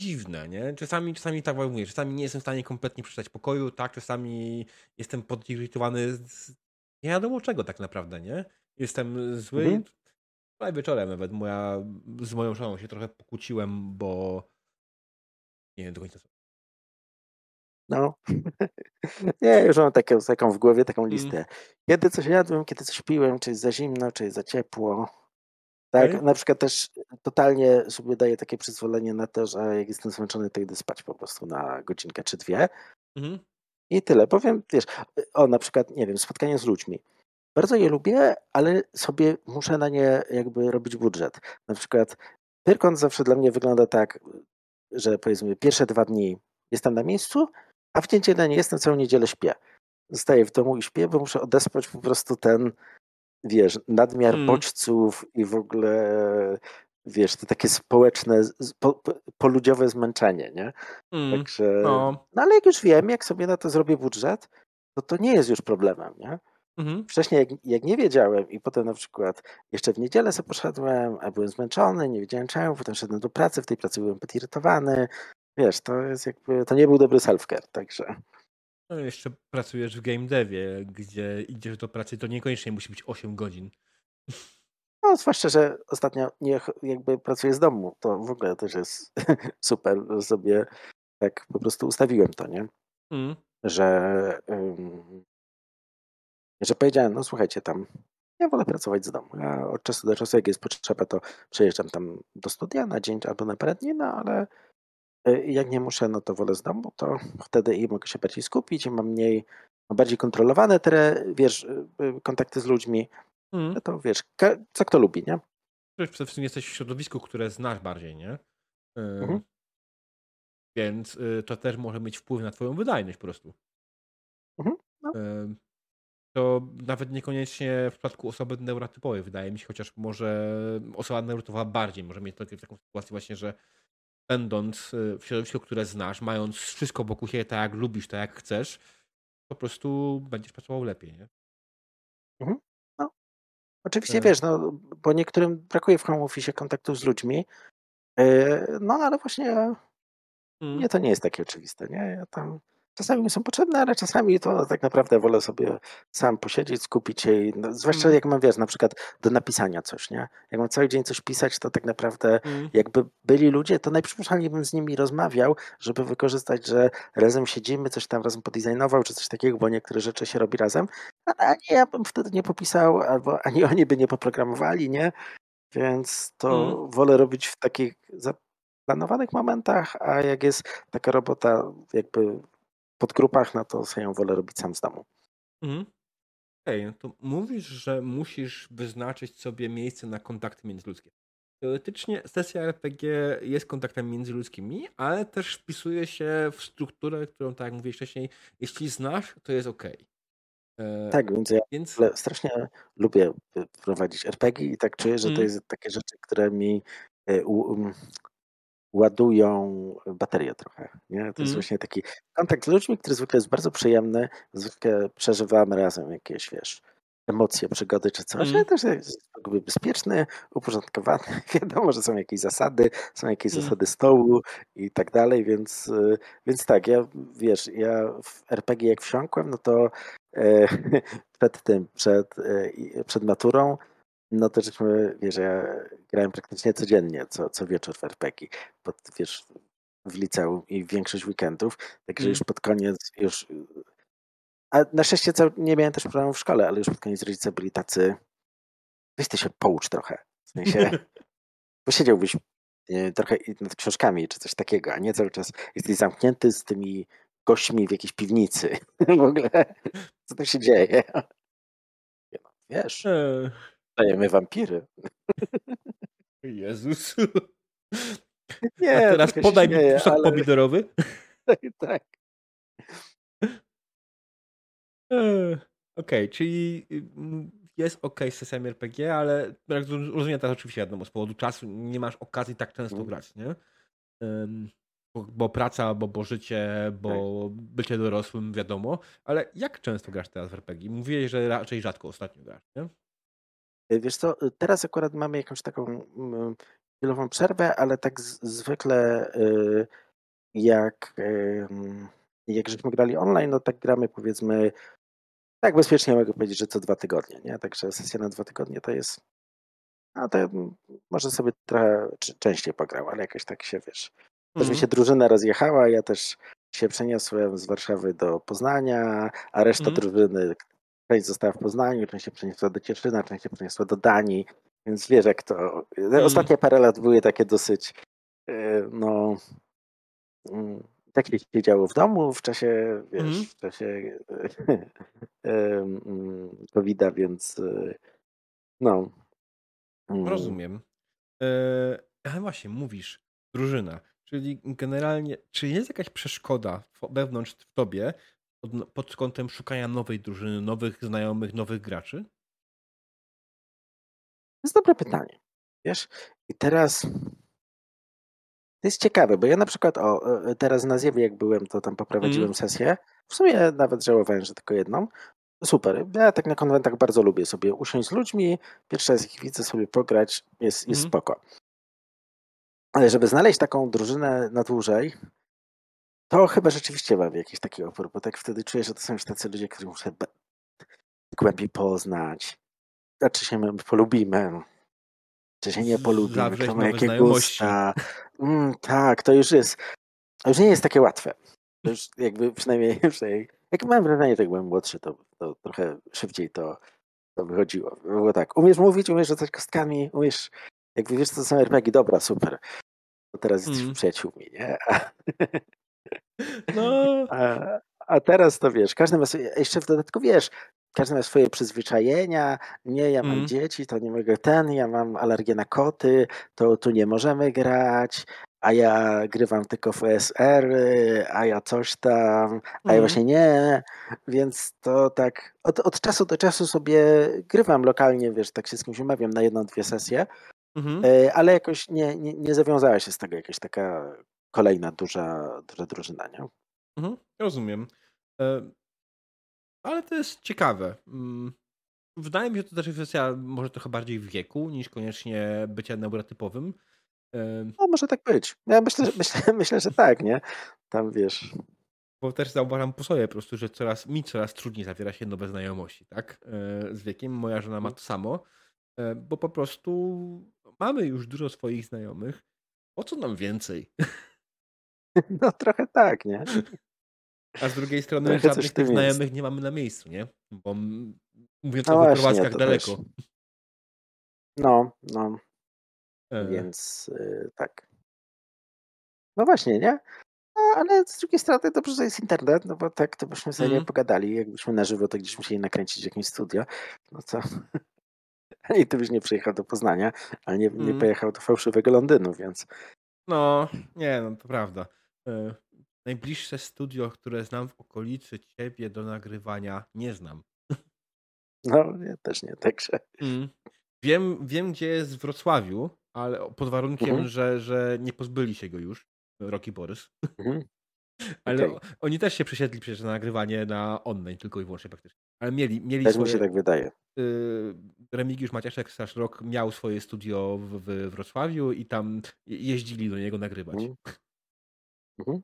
dziwne, nie? Czasami, czasami tak jak mówię, czasami nie jestem w stanie kompletnie przeczytać pokoju, tak? Czasami jestem podirytowany z nie wiadomo czego tak naprawdę, nie? Jestem zły. Mhm. Wczoraj wieczorem nawet moja, z moją żoną się trochę pokłóciłem, bo nie wiem do końca co. No. nie, już mam taką, taką w głowie taką mm. listę. Kiedy coś jadłem, kiedy coś piłem, czy jest za zimno, czy jest za ciepło. Tak, okay. na przykład też totalnie sobie daję takie przyzwolenie na to, że jak jestem zmęczony, to idę spać po prostu na godzinkę czy dwie. Mhm. I tyle. Powiem, wiesz, o na przykład, nie wiem, spotkanie z ludźmi. Bardzo je lubię, ale sobie muszę na nie jakby robić budżet. Na przykład Pyrkon zawsze dla mnie wygląda tak, że powiedzmy pierwsze dwa dni jestem na miejscu, a w niedzielę nie jestem, całą niedzielę śpię. Zostaję w domu i śpię, bo muszę odespać po prostu ten wiesz, nadmiar mm. bodźców i w ogóle, wiesz, to takie społeczne, po, poludziowe zmęczenie, nie? Mm. Także, no. no ale jak już wiem, jak sobie na to zrobię budżet, to to nie jest już problemem, nie? Mhm. Wcześniej jak, jak nie wiedziałem i potem na przykład jeszcze w niedzielę sobie poszedłem, a byłem zmęczony, nie wiedziałem czemu, potem szedłem do pracy, w tej pracy byłem podirytowany. Wiesz, to jest jakby, to nie był dobry self-care, także. No jeszcze pracujesz w game devie, gdzie idziesz do pracy, to niekoniecznie musi być 8 godzin. No, zwłaszcza, że ostatnio nie, jakby pracuję z domu, to w ogóle też jest super, że sobie tak po prostu ustawiłem to, nie? Mhm. Że, że powiedziałem, no słuchajcie, tam ja wolę pracować z domu. Ja od czasu do czasu, jak jest potrzeba, to przejeżdżam tam do studia na dzień albo na parę dni, no ale y, jak nie muszę, no to wolę z domu, to wtedy i mogę się bardziej skupić i mam mniej, no bardziej kontrolowane te, wiesz, y, y, kontakty z ludźmi. Mhm. No to wiesz, co kto lubi, nie? Przede wszystkim jesteś w środowisku, które znasz bardziej, nie? Mhm. Więc to też może mieć wpływ na twoją wydajność po prostu. Mhm, no. Ym, To nawet niekoniecznie w przypadku osoby neurotypowej wydaje mi się, chociaż może osoba neurotypowa bardziej może mieć taką sytuację właśnie, że będąc y, w środowisku, które znasz, mając wszystko wokół siebie tak jak lubisz, tak jak chcesz, po prostu będziesz pracował lepiej, nie? Oczywiście Tak. wiesz, no, bo niektórym brakuje w home office kontaktu z ludźmi, yy, no ale właśnie Mm. mnie to nie jest takie oczywiste, nie? Ja tam czasami mi są potrzebne, ale czasami to tak naprawdę wolę sobie sam posiedzieć, skupić się i no, zwłaszcza Mm. jak mam, wiesz, na przykład do napisania coś, nie? Jak mam cały dzień coś pisać, to tak naprawdę Mm. jakby byli ludzie, to najprzypuszczalniej bym z nimi rozmawiał, żeby wykorzystać, że razem siedzimy, coś tam razem podesignował, czy coś takiego, bo niektóre rzeczy się robi razem, a ani ja bym wtedy nie popisał, albo ani oni by nie poprogramowali, nie? Więc to Mhm. wolę robić w takich zaplanowanych momentach, a jak jest taka robota jakby podgrupach, no to sobie ją wolę robić sam z domu. Mhm. Okej, no to mówisz, że musisz wyznaczyć sobie miejsce na kontakty międzyludzkie. Teoretycznie sesja RPG jest kontaktem międzyludzkimi, ale też wpisuje się w strukturę, którą, tak jak mówiłeś wcześniej, jeśli znasz, to jest ok. Tak, więc ja Więc strasznie lubię y, prowadzić RPG i tak czuję, że to Mhm. jest takie rzeczy, które mi y, um, ładują baterię trochę. Nie? To jest Mhm. właśnie taki kontakt z ludźmi, który zwykle jest bardzo przyjemny, zwykle przeżywamy razem jakieś, wiesz, emocje, przygody czy coś, ale Mhm. też jest jakby bezpieczny, uporządkowany. Wiadomo, że są jakieś zasady, są jakieś Mhm. zasady stołu i tak dalej, więc, y, więc tak, ja wiesz, ja w RPG jak wsiąkłem, no to e, przed tym, przed, e, przed maturą, no to żeśmy, wiesz, ja grałem praktycznie codziennie, co, co wieczór w RPG, pod, wiesz, w liceum i większość weekendów, także już Mhm. pod koniec, już, a na szczęście cał- nie miałem też problemów w szkole, ale już pod koniec rodzice byli tacy, weź ty się poucz trochę, w sensie, posiedziałbyś e, trochę nad książkami czy coś takiego, a nie cały czas jesteś zamknięty z tymi gośćmi w jakiejś piwnicy. w ogóle, co tu się dzieje? Nie Wiesz, dajemy wampiry. Jezus. A Nie, teraz trochę się podaj mi śmieję, ale pomidorowy. tak. Eee, Okej, czyli y, mm, jest ok z sesjami RPG, ale rozumiem teraz oczywiście wiadomo, z powodu czasu nie masz okazji tak często Mm. grać, nie? Bo, bo praca, bo, bo życie, bo bycie dorosłym, wiadomo. Ale jak często grasz teraz w RPG? Mówiłeś, że raczej rzadko ostatnio grasz, nie? Wiesz co, teraz akurat mamy jakąś taką mm, chwilową przerwę, ale tak z, zwykle y, jak, ym, jak żeśmy grali online, no tak gramy powiedzmy, tak bezpiecznie mogę powiedzieć, że co dwa tygodnie, nie? Także sesja na dwa tygodnie to jest, a to może sobie trochę czy- częściej pograł, ale jakoś tak się, wiesz, też mi Mhm. się drużyna rozjechała, ja też się przeniosłem z Warszawy do Poznania, a reszta Mhm. drużyny, część została w Poznaniu, część się przeniosła do Cieszyna, część się przeniosła do Danii, więc wiesz jak to, Mhm. ostatnie parę lat były takie dosyć, e, no, mm, tak się siedziało w domu w czasie, wiesz, Mhm. w czasie mm, COVID-a, więc e, no. mm, Rozumiem. Ale właśnie, mówisz, drużyna. Czyli generalnie, czy jest jakaś przeszkoda wewnątrz w tobie pod, pod kątem szukania nowej drużyny, nowych znajomych, nowych graczy? To jest dobre pytanie. Wiesz, i teraz to jest ciekawe, bo ja na przykład, o, e, teraz na Zjewie jak byłem, to tam poprowadziłem Mhm. sesję. W sumie nawet żałowałem, że tylko jedną, super. Ja tak na konwentach bardzo lubię sobie usiąść z ludźmi, pierwszy raz ich widzę, sobie pograć, jest, jest Mhm. spoko. Ale żeby znaleźć taką drużynę na dłużej, to chyba rzeczywiście mam jakiś taki opór, bo tak wtedy czuję, że to są już tacy ludzie, których muszę głębiej poznać. A czy się my polubimy, czy się nie polubimy, kto ma jakie gusta. Mm, tak, to już jest, to już nie jest takie łatwe. To już jakby przynajmniej, przynajmniej jak mam wrażenie, że jak byłem młodszy, to, to trochę szybciej to, to wychodziło. Było tak, umiesz mówić, umiesz rzucać kostkami, umiesz, jakby wiesz, co to są RPG, dobra, super. To teraz jesteśmy Mm. przyjaciółmi, nie? A, No, a, a teraz to wiesz, każdy ma jeszcze w dodatku wiesz, każdy ma swoje przyzwyczajenia, nie, ja mam Mm. dzieci, to nie mogę ten, ja mam alergię na koty, to tu nie możemy grać, a ja grywam tylko w OSR, a ja coś tam, a ja Mm. właśnie nie, więc to tak od, od czasu do czasu sobie grywam lokalnie, wiesz, tak się z kimś umawiam na jedną, dwie sesje, Mhm. e, ale jakoś nie, nie, nie zawiązała się z tego jakaś taka kolejna duża, duża drużyna, nie? Mhm, rozumiem. E, Ale to jest ciekawe. Mm, Wydaje mi się, że to też jest kwestia może trochę bardziej wieku niż koniecznie bycia neurotypowym. E, No może tak być. Ja myślę, że- myślę, myślę, że tak, nie? Tam wiesz. Bo też zauważam po sobie po prostu, że coraz, mi coraz trudniej zawiera się nowe znajomości, tak? E, Z wiekiem moja żona ma to samo, bo po prostu mamy już dużo swoich znajomych. Po co nam więcej? No trochę tak, nie? A z drugiej strony Trochę żadnych tych jest. znajomych nie mamy na miejscu, nie? Bo mówiąc No o wyprowadzkach daleko. też. No, no, E, więc y, tak. No właśnie, nie? A, ale z drugiej strony dobrze, że jest internet, no bo tak to byśmy sobie nie Mhm. pogadali. Jakbyśmy na żywo, to gdzieś musieli nakręcić jakieś studio. No co? I ty byś nie przyjechał do Poznania, ale nie, nie Mhm. pojechał do fałszywego Londynu, więc No, nie, no to prawda. E, Najbliższe studio, które znam w okolicy ciebie do nagrywania, nie znam. no ja też nie, także. Mm. Wiem, wiem, gdzie jest w Wrocławiu, ale pod warunkiem, Mhm. że, że nie pozbyli się go już, Rocky Borys. Mhm. Ale Okej. o- oni też się przesiedli przecież na nagrywanie na online, tylko i wyłącznie praktycznie. Ale mieli, mieli mi swoje... się tak wydaje. y, Remigiusz Maciaszek Straż Rock miał swoje studio w, w Wrocławiu i tam je- jeździli do niego nagrywać. Mhm. Mhm.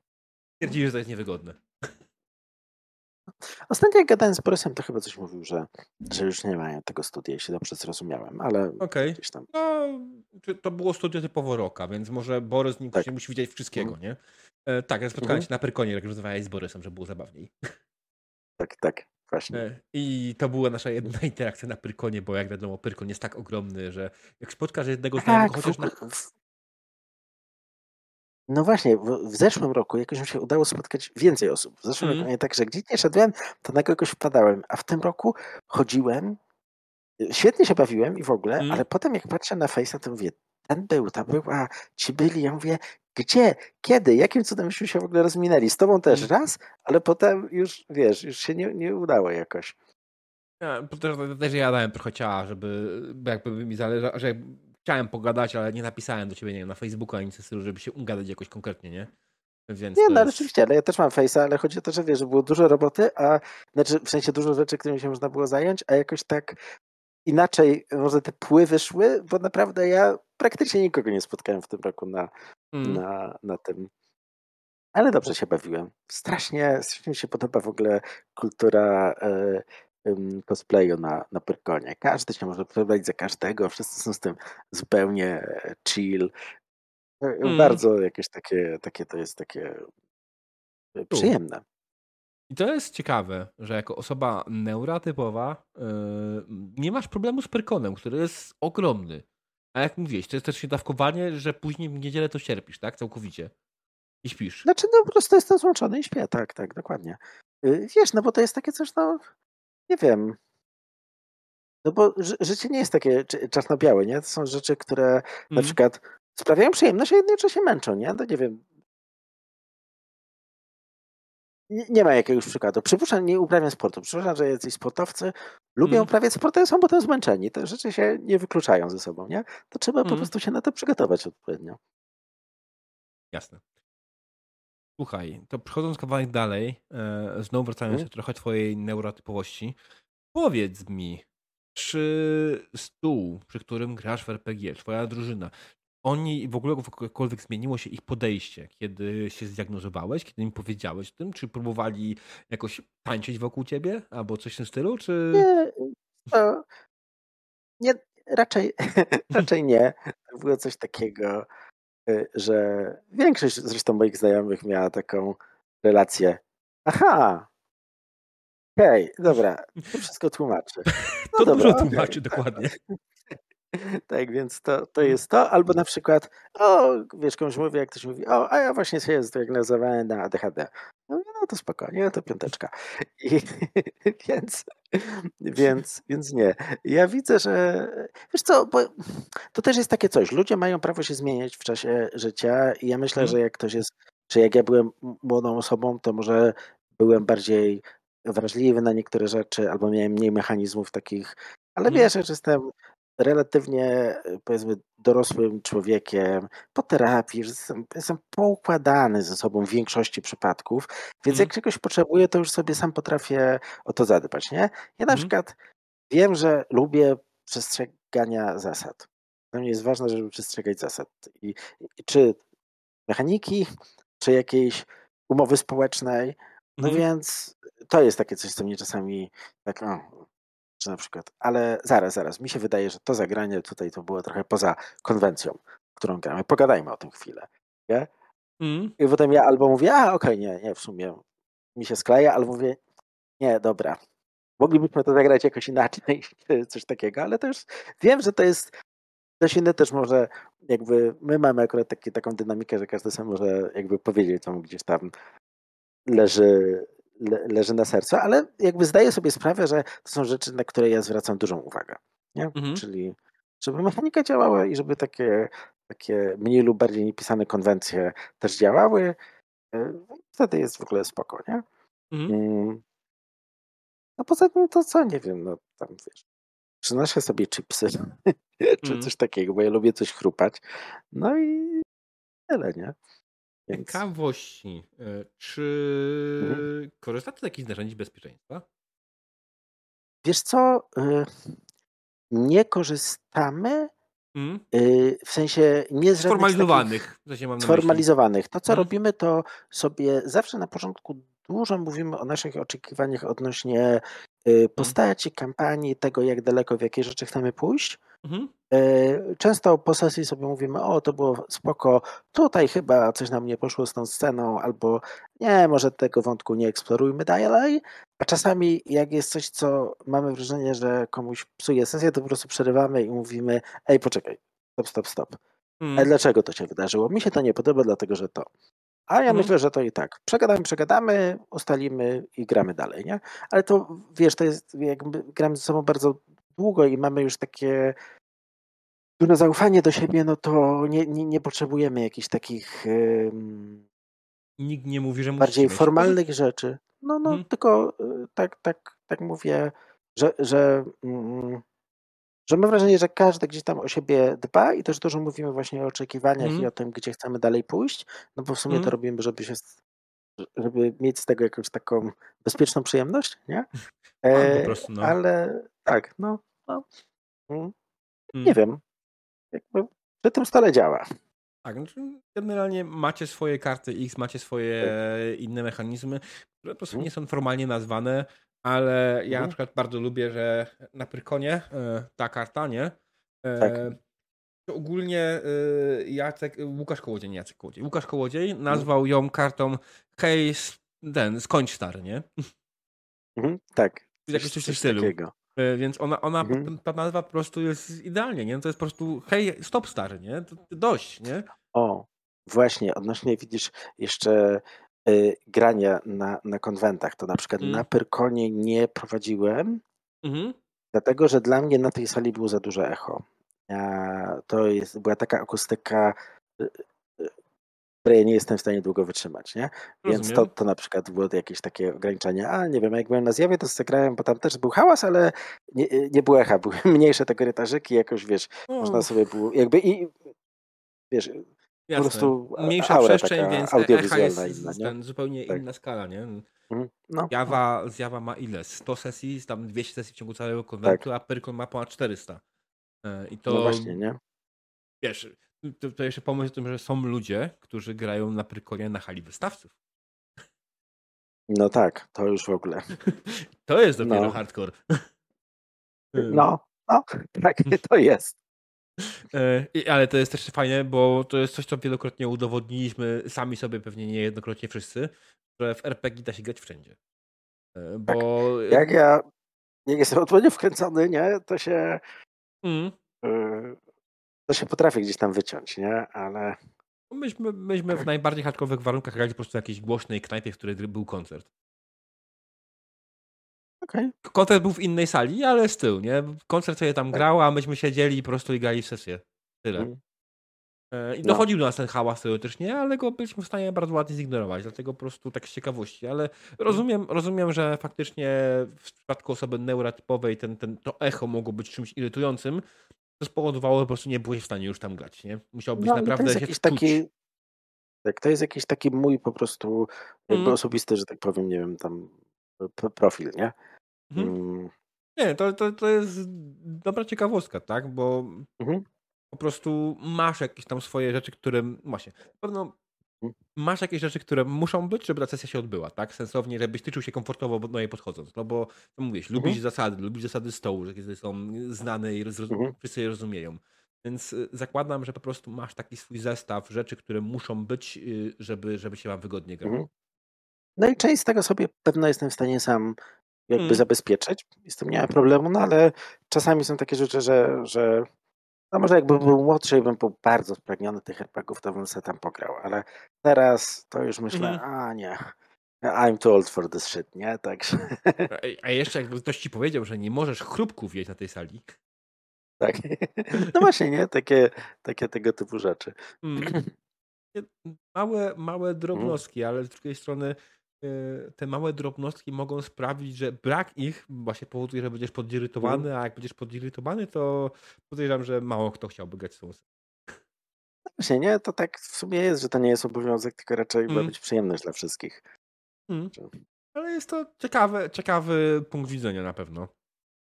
Stwierdzili, że to jest niewygodne. Ostatnio jak gadałem z Borysem, to chyba coś mówił, że, że już nie ma tego studia, jeśli dobrze zrozumiałem, ale Okej. gdzieś tam. No, to było studio typowo Rocka, więc może Borys nie Tak. musi widzieć wszystkiego, Mhm. nie? E, tak, ja spotkałem Mhm. się na Pyrkonie, jak rozmawiałeś z Borysem, żeby było zabawniej. Tak, tak, właśnie. E, I to była nasza jedna interakcja na Pyrkonie, bo jak wiadomo, Pyrkon jest tak ogromny, że jak spotkasz jednego znajomego, Tak, w chociaż na... w... No właśnie, w, w zeszłym roku jakoś mi się udało spotkać więcej osób. W zeszłym Mhm. roku nie tak, że gdzie nie szedłem, to na kogoś wpadałem, a w tym roku chodziłem, y, świetnie się bawiłem i w ogóle, Mhm. ale potem jak patrzę na Face'a, to mówię, ten był, ta była, ci byli, ja mówię, gdzie, kiedy, jakim cudem myśmy się w ogóle rozminęli? Z tobą też Mhm. raz, ale potem już, wiesz, już się nie, nie udało jakoś. Ja, też, też ja dałem trochę ciała, żeby jakby mi zależało, że chciałem pogadać, ale nie napisałem do ciebie, nie wiem, na Facebooku ani nic w tym stylu, żeby się ugadać jakoś konkretnie, nie? Więc Nie, no ale jest... oczywiście, ale ja też mam Face'a, ale chodzi o to, że wiesz, że było dużo roboty, a znaczy w sensie dużo rzeczy, którymi się można było zająć, a jakoś tak inaczej może te pływy szły, bo naprawdę ja praktycznie nikogo nie spotkałem w tym roku na, Mm. na, na tym. Ale dobrze się bawiłem. Strasznie, strasznie mi się podoba w ogóle kultura em, cosplayu na, na Pyrkonie. Każdy się może przebrać za każdego, wszyscy są z tym zupełnie e, chill. E, Mm. Bardzo jakieś takie, takie to jest takie e, przyjemne. I to jest ciekawe, że jako osoba neurotypowa yy, nie masz problemu z Pyrkonem, który jest ogromny. A jak mówiłeś, to jest też dawkowanie, że później w niedzielę to cierpisz, tak? Całkowicie. I śpisz. Znaczy, no po prostu jestem złączony i śpię, tak, tak, dokładnie. Y, Wiesz, no bo to jest takie coś, no, nie wiem. No bo ży życie nie jest takie czarno-białe, nie? To są rzeczy, które na Mm. przykład sprawiają przyjemność, a jednocześnie męczą, nie? No nie wiem. Nie, nie ma jakiegoś przykładu. Przypuszczam, nie uprawiam sportu. Przypuszczam, że jacyś sportowcy lubią Mm. uprawiać sport, ale są potem zmęczeni. Te rzeczy się nie wykluczają ze sobą, nie? To trzeba po Mm. prostu się na to przygotować odpowiednio. Jasne. Słuchaj, to przechodząc kawałek dalej, e, znowu wracając Mhm. do trochę twojej neurotypowości, powiedz mi, czy stół, przy którym grasz w RPG, twoja drużyna, oni w ogóle jakkolwiek zmieniło się ich podejście, kiedy się zdiagnozowałeś, kiedy im powiedziałeś o tym? Czy próbowali jakoś tańczyć wokół ciebie albo coś w tym stylu? Czy... Nie, to nie, raczej, raczej nie. Było coś takiego, że większość zresztą moich znajomych miała taką relację. Aha, okay, dobra, to wszystko tłumaczy. No to dobra, dużo tłumaczy, okay. dokładnie. Tak, więc to, to jest to. Albo na przykład, o, wiesz, komuś mówię, jak ktoś mówi, o, a ja właśnie się zdiagnozowałem na ADHD. No to spokojnie, to piąteczka. I, więc, więc, więc nie. Ja widzę, że wiesz co, bo to też jest takie coś. Ludzie mają prawo się zmieniać w czasie życia i ja myślę, hmm. że jak ktoś jest, czy jak ja byłem młodą osobą, to może byłem bardziej wrażliwy na niektóre rzeczy, albo miałem mniej mechanizmów takich, ale hmm. wiesz, że jestem relatywnie, powiedzmy, dorosłym człowiekiem, po terapii, że jestem, jestem poukładany ze sobą w większości przypadków, więc jak mhm. czegoś potrzebuję, to już sobie sam potrafię o to zadbać, nie? Ja na mm. przykład wiem, że lubię przestrzegania zasad. Dla mnie jest ważne, żeby przestrzegać zasad. I, i czy mechaniki, czy jakiejś umowy społecznej, no mm. więc to jest takie coś, co mnie czasami tak, o, czy na przykład, ale zaraz, zaraz, mi się wydaje, że to zagranie tutaj to było trochę poza konwencją, którą gramy. Pogadajmy o tym chwilę. Nie? Mm. I potem ja albo mówię, a okej, okay, nie, nie, w sumie mi się skleja, albo mówię, nie, dobra, moglibyśmy to zagrać jakoś inaczej, coś takiego, ale to już wiem, że to jest coś inne też może, jakby my mamy akurat taki, taką dynamikę, że każdy sam może jakby powiedzieć, co mu gdzieś tam leży le, leży na sercu, ale jakby zdaję sobie sprawę, że to są rzeczy, na które ja zwracam dużą uwagę. Nie? Mhm. Czyli żeby mechanika działała i żeby takie, takie mniej lub bardziej niepisane konwencje też działały, e, wtedy jest w ogóle spoko, nie? Mhm. No poza tym to co, nie wiem, no tam wiesz, przynoszę sobie chipsy czy mhm. coś takiego, bo ja lubię coś chrupać. No i tyle, nie? Więc... Ciekawości. E, czy mhm. korzystacie z jakichś narzędzi bezpieczeństwa? Wiesz co? E, nie korzystamy. Hmm? W sensie nie z sformalizowanych. Sformalizowanych. To, co hmm? robimy, to sobie zawsze na początku dużo mówimy o naszych oczekiwaniach odnośnie mhm. postaci, kampanii, tego, jak daleko, w jakie rzeczy chcemy pójść. Mhm. E, często po sesji sobie mówimy, o to było spoko, tutaj chyba coś nam nie poszło z tą sceną, albo nie, może tego wątku nie eksplorujmy dalej. A czasami jak jest coś, co mamy wrażenie, że komuś psuje sesję, to po prostu przerywamy i mówimy, ej poczekaj, stop, stop, stop. Hmm. A dlaczego to się wydarzyło? Mi się to nie podoba, dlatego że to. A ja hmm. myślę, że to i tak. Przegadamy, przegadamy, ustalimy i gramy dalej, nie? Ale to, wiesz, to jest, jakby gramy ze sobą bardzo długo i mamy już takie duże zaufanie do siebie, no to nie, nie, nie potrzebujemy jakichś takich Nikt nie mówi, że bardziej formalnych rzeczy. No, no, mhm. tylko y, tak, tak, tak mówię, że, że, mm, że mam wrażenie, że każdy gdzieś tam o siebie dba i też dużo mówimy właśnie o oczekiwaniach mhm. i o tym, gdzie chcemy dalej pójść, no bo w sumie to mhm. robimy, żeby się żeby mieć z tego jakąś taką bezpieczną przyjemność, nie? E, po prostu, no. Ale tak, no, no. Mm. Nie wiem jakby przy tym stale działa. Tak, znaczy generalnie macie swoje karty X, macie swoje tak. inne mechanizmy, które po prostu mhm. nie są formalnie nazwane, ale ja mhm. na przykład bardzo lubię, że na Pyrkonie e, ta karta, nie? E, tak. To ogólnie e, Jacek, Łukasz Kołodziej, nie Jacek Kołodziej, Łukasz Kołodziej nazwał ją kartą hej, ten, skończ stary, nie? Mhm, tak. Jakieś coś, coś w stylu. Takiego. E, więc ona, ona mhm. ta nazwa po prostu jest idealnie, nie? To jest po prostu hej, stop stary, nie? To, dość, nie? O, właśnie, odnośnie widzisz jeszcze y, grania na, na konwentach, to na przykład mm. na Pyrkonie nie prowadziłem, mhm. dlatego że dla mnie na tej sali było za duże echo. A, to jest, była taka akustyka y, które ja nie jestem w stanie długo wytrzymać, nie? Więc to, to na przykład było jakieś takie ograniczenie. A nie wiem, jak byłem na zjawie, to zagrałem, bo tam też był hałas, ale nie, nie było echa, były mniejsze te korytarzyki, jakoś wiesz, można sobie było, jakby i wiesz, po Jasne. prostu a- Mniejsza aura przestrzeń, taka więc e- echa audiowizjalna jest inna, nie? ten, zupełnie Tak. inna skala, nie? Mhm. No, no. Java, ma ile? 100 sesji, tam 200 sesji w ciągu całego konwentu, Tak. a Pyrkon ma ponad 400. E, I No to, właśnie, nie? wiesz, to, to jeszcze pomyśl o tym, że są ludzie, którzy grają na Pyrkonie na hali wystawców. No tak, to już w ogóle. To jest dopiero No. hardcore. No, no, tak, to jest. E, Ale to jest też fajne, bo to jest coś, co wielokrotnie udowodniliśmy sami sobie, pewnie niejednokrotnie wszyscy, że w RPG da się grać wszędzie. E, Bo. Jak ja, jak jestem odpowiednio wkręcony, nie, to się, Mm. To się potrafię gdzieś tam wyciąć, nie, ale Myśmy, myśmy w najbardziej hardkowych warunkach grali po prostu w jakiejś głośnej knajpie, w której był koncert. okej. Koncert był w innej sali, ale z tyłu, nie? Koncert sobie tam Tak. grał, a myśmy siedzieli i po prostu i grali w sesję. Tyle. Mm. I No. dochodził do nas ten hałas teoretycznie, ale go byliśmy w stanie bardzo ładnie zignorować, dlatego po prostu tak z ciekawości. Ale rozumiem, rozumiem że faktycznie w przypadku osoby neurotypowej ten, ten, to echo mogło być czymś irytującym, co spowodowało, że po prostu nie byłeś w stanie już tam grać, nie? Musiałbyś No, to naprawdę jest się taki, tak, to jest jakiś taki mój po prostu jakby Mhm. osobisty, że tak powiem, nie wiem, tam profil, nie? Mhm. Mm, Nie, to, to, to jest dobra ciekawostka, tak? Bo Mhm. po prostu masz jakieś tam swoje rzeczy, które. Właśnie. Na pewno. Masz jakieś rzeczy, które muszą być, żeby ta sesja się odbyła, tak? Sensownie, żebyś ty czuł się komfortowo do niej podchodząc. No bo, co mówisz, lubisz Mhm. zasady, lubisz zasady stołu, że są znane i Mhm. wszyscy je rozumieją. Więc y, zakładam, że po prostu masz taki swój zestaw rzeczy, które muszą być, y, żeby, żeby się wam wygodnie grało. Mhm. No i część z tego sobie pewno jestem w stanie sam jakby Mm. zabezpieczyć. Z tym nie ma problemu, no ale czasami są takie rzeczy, że, że no może jakbym był młodszy i bym był bardzo spragniony tych herpegów, to bym sobie tam pograł, ale teraz to już myślę, Mhm. a nie, I'm too old for this shit, nie? Także A- jeszcze jakby ktoś ci powiedział, że nie możesz chrupków jeść na tej sali. tak. No właśnie, nie? Takie, takie tego typu rzeczy. Mm. Małe, małe Mhm. drobnostki, ale z drugiej strony te małe drobnostki mogą sprawić, że brak ich właśnie powoduje, że będziesz Mhm. podirytowany, a jak będziesz podirytowany, to podejrzewam, że mało kto chciałby grać z tą No właśnie, nie? To tak w sumie jest, że to nie jest obowiązek, tylko raczej ma Mm. być przyjemność dla wszystkich. Mm. Ale jest to ciekawy, ciekawy punkt widzenia na pewno.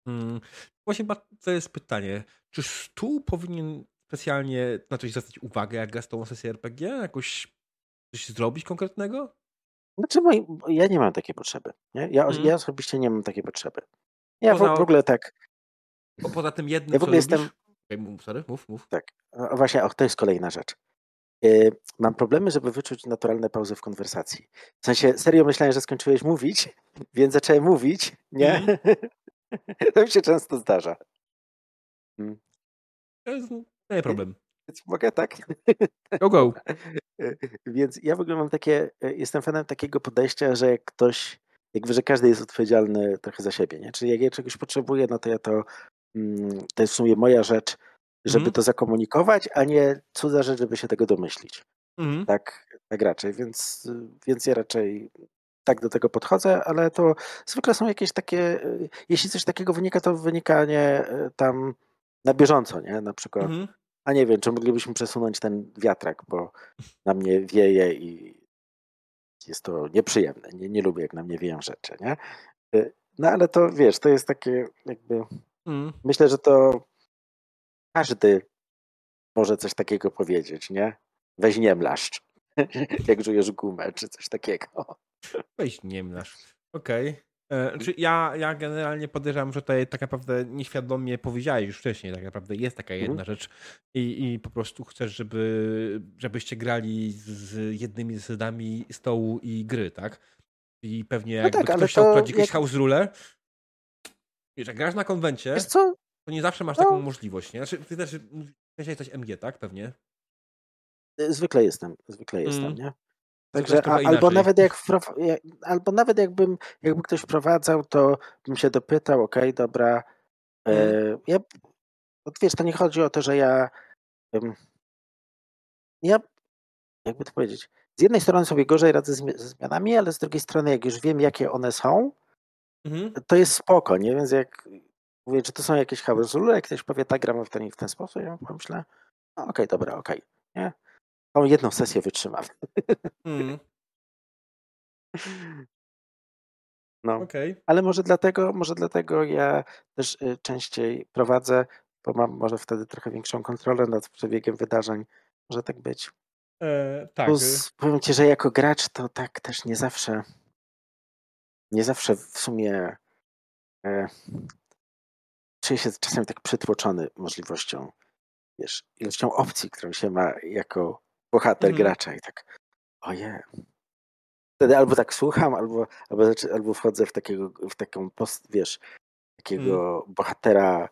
Mm. Właśnie to jest pytanie, czy stół powinien specjalnie na coś zwracać uwagę, jak gra z tą sesję RPG? Jakoś coś zrobić konkretnego? Znaczy, moi, ja nie mam takiej potrzeby. Nie? Ja, Mhm. ja osobiście nie mam takiej potrzeby. Ja w, Poza- w ogóle tak, poza tym jednym, Ja w ogóle jestem- mów, sorry, mów, mów. tak. Właśnie, o, to jest kolejna rzecz. Yy, mam problemy, żeby wyczuć naturalne pauzy w konwersacji. W sensie, serio myślałem, że skończyłeś mówić, więc zacząłem mówić, nie? Mhm. to mi się często zdarza. To jest nie problem. Więc mogę tak? Go, go. E, Więc ja w ogóle mam takie, e, jestem fanem takiego podejścia, że jak ktoś, jakby, że każdy jest odpowiedzialny trochę za siebie, nie? Czyli jak ja czegoś potrzebuję, no to ja to, mm, to jest w sumie moja rzecz, żeby Mhm. to zakomunikować, a nie cudza rzecz, żeby się tego domyślić. Mhm. Tak, tak raczej, więc, więc ja raczej tak do tego podchodzę, ale to zwykle są jakieś takie, y, jeśli coś takiego wynika, to wynika nie y, tam na bieżąco, nie? Na przykład Mhm. A nie wiem, czy moglibyśmy przesunąć ten wiatrak, bo na mnie wieje i jest to nieprzyjemne. Nie, nie lubię, jak na mnie wieją rzeczy, nie? Y, No ale to wiesz, to jest takie jakby. Mhm. Myślę, że to każdy może coś takiego powiedzieć, nie? Weź nie mlaszcz, jak czujesz gumę, czy coś takiego. Weź nie mlasz. Okej. E, Czy ja, ja generalnie podejrzewam, że tutaj tak naprawdę nieświadomie powiedziałeś już wcześniej, tak naprawdę jest taka jedna Mhm. rzecz i, i po prostu chcesz, żeby, żebyście grali z, jednymi zasadami stołu i gry, tak? I pewnie jakby tak, ale ktoś chciał to wprowadzić jakieś jak- house rule, wiesz, jak grasz na konwencie, to nie zawsze masz No. taką możliwość, nie? Znaczy, ty też jesteś MG, tak? Pewnie. Y, Zwykle jestem, zwykle jestem, Mm. nie? Także, a, albo nawet jak albo nawet jakbym, jakby ktoś wprowadzał, to bym się dopytał, okej, dobra. E, Mhm. ja, wiesz, to nie chodzi o to, że ja, ja, jakby to powiedzieć, z jednej strony sobie gorzej radzę ze zmianami, ale z drugiej strony, jak już wiem, jakie one są, Mhm. to jest spoko, nie? Więc jak mówię, czy to są jakieś rule, jak ktoś powie, tak, gramy w ten i w ten sposób, ja pomyślę, no, okej, dobra, okej, nie? Tą jedną sesję wytrzymam. Mm, No, Okej. ale może dlatego, może dlatego ja też y, częściej prowadzę, bo mam może wtedy trochę większą kontrolę nad przebiegiem wydarzeń. Może tak być. E, Tak. Plus powiem ci, że jako gracz to tak też nie zawsze, nie zawsze w sumie e, czuję się czasami tak przytłoczony możliwością, wiesz, ilością opcji, którą się ma jako bohater Mhm. gracza i tak, oje. Wtedy albo tak słucham, albo, albo, albo wchodzę w takiego, w taką post, wiesz, takiego bohatera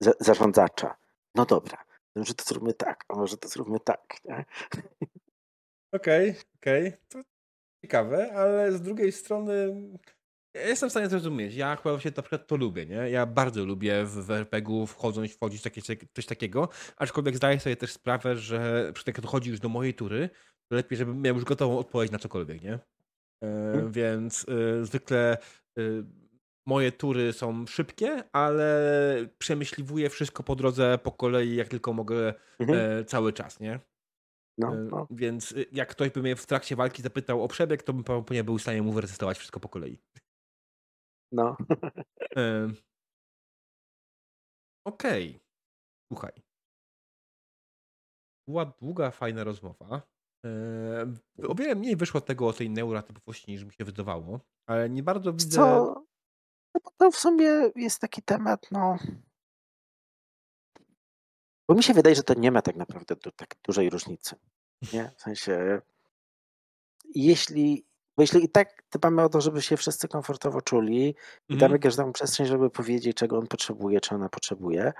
za, zarządzacza. No dobra, to może to zróbmy tak, a może to zróbmy tak? Okej, okej. To ciekawe, ale z drugiej strony ja jestem w stanie zrozumieć. Ja akurat właśnie na przykład to lubię, nie? Ja bardzo lubię w, w RPG-u wchodząc, wchodzić takie, coś takiego, aczkolwiek zdaję sobie też sprawę, że przy jak dochodzi już do mojej tury, to lepiej, żebym miał już gotową odpowiedź na cokolwiek, nie? Mhm. Więc e, zwykle e, moje tury są szybkie, ale przemyśliwuję wszystko po drodze po kolei, jak tylko mogę e, cały czas, nie? No, no, Więc jak ktoś by mnie w trakcie walki zapytał o przebieg, to bym pewnie był w stanie mu wyrecytować wszystko po kolei. No. E, Okej. Słuchaj. Była długa, fajna rozmowa. E, O wiele mniej wyszło tego o tej neurotypowości niż mi się wydawało, ale nie bardzo widzę. Co? No to w sumie jest taki temat, no. Bo mi się wydaje, że to nie ma tak naprawdę du- tak dużej różnicy. Nie? W sensie, jeśli, bo jeśli i tak dbamy o to, żeby się wszyscy komfortowo czuli i Mhm. damy każdemu przestrzeń, żeby powiedzieć, czego on potrzebuje, czy ona potrzebuje,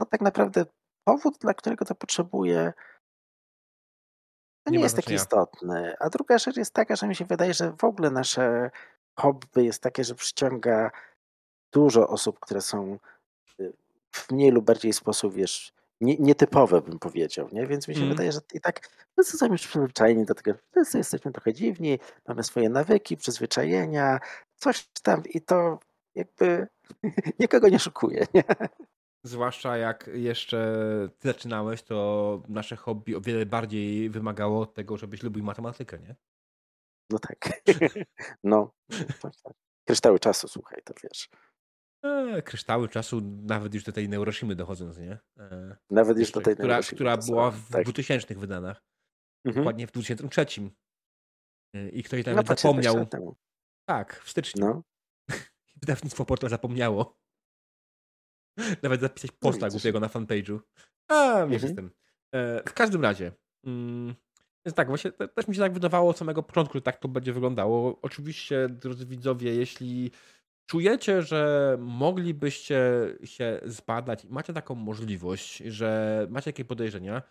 no tak naprawdę powód, dla którego to potrzebuje, to Nie nie, jest taki istotny. A druga rzecz jest taka, że mi się wydaje, że w ogóle nasze hobby jest takie, że przyciąga dużo osób, które są y, w mniej lub bardziej sposób, wiesz, nie, nietypowe bym powiedział, nie? Więc mi się Mhm. wydaje, że i tak wszyscy są już przyzwyczajeni do tego, wszyscy jesteśmy trochę dziwni, mamy swoje nawyki, przyzwyczajenia, coś tam i to jakby nikogo nie szukuje, nie? Zwłaszcza jak jeszcze ty zaczynałeś, to nasze hobby o wiele bardziej wymagało tego, żebyś lubił matematykę, nie? No tak. No, tak, tak. Kryształy czasu, słuchaj, to wiesz. E, kryształy czasu, nawet już do tej Neuroshimy dochodząc, nie? E, Nawet już do tej która, która była w tak. 2000 wydana. Mhm. Dokładnie w 2003. E, I ktoś No nawet 20 zapomniał. Tak, w styczniu. No, Wydawnictwo Portal zapomniało. Nawet zapisać posta widzisz. głupiego na fanpage'u. A, wiesz Mhm. tym. E, w każdym razie. Mm, więc tak, właśnie te- też mi się tak wydawało od samego początku, że tak to będzie wyglądało. Oczywiście, drodzy widzowie, jeśli czujecie, że moglibyście się zbadać i macie taką możliwość, że macie takie podejrzenia,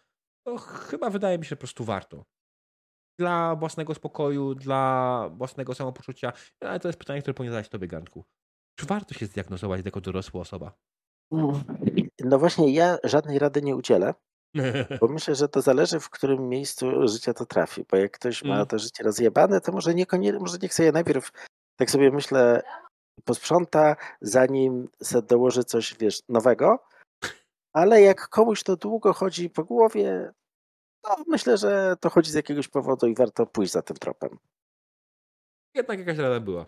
to chyba wydaje mi się, po prostu warto. Dla własnego spokoju, dla własnego samopoczucia. Ale to jest pytanie, które powinien zadać tobie, Garnku. Czy warto się zdiagnozować jako dorosła osoba? no właśnie ja żadnej rady nie udzielę, bo myślę, że to zależy w którym miejscu życia to trafi, bo jak ktoś ma Mm. to życie rozjebane, to może niekoniecznie, może niech sobie najpierw, tak sobie myślę, posprząta, zanim se dołoży coś, wiesz, nowego, ale jak komuś to długo chodzi po głowie, to myślę, że to chodzi z jakiegoś powodu i warto pójść za tym tropem. Jednak jakaś rada była.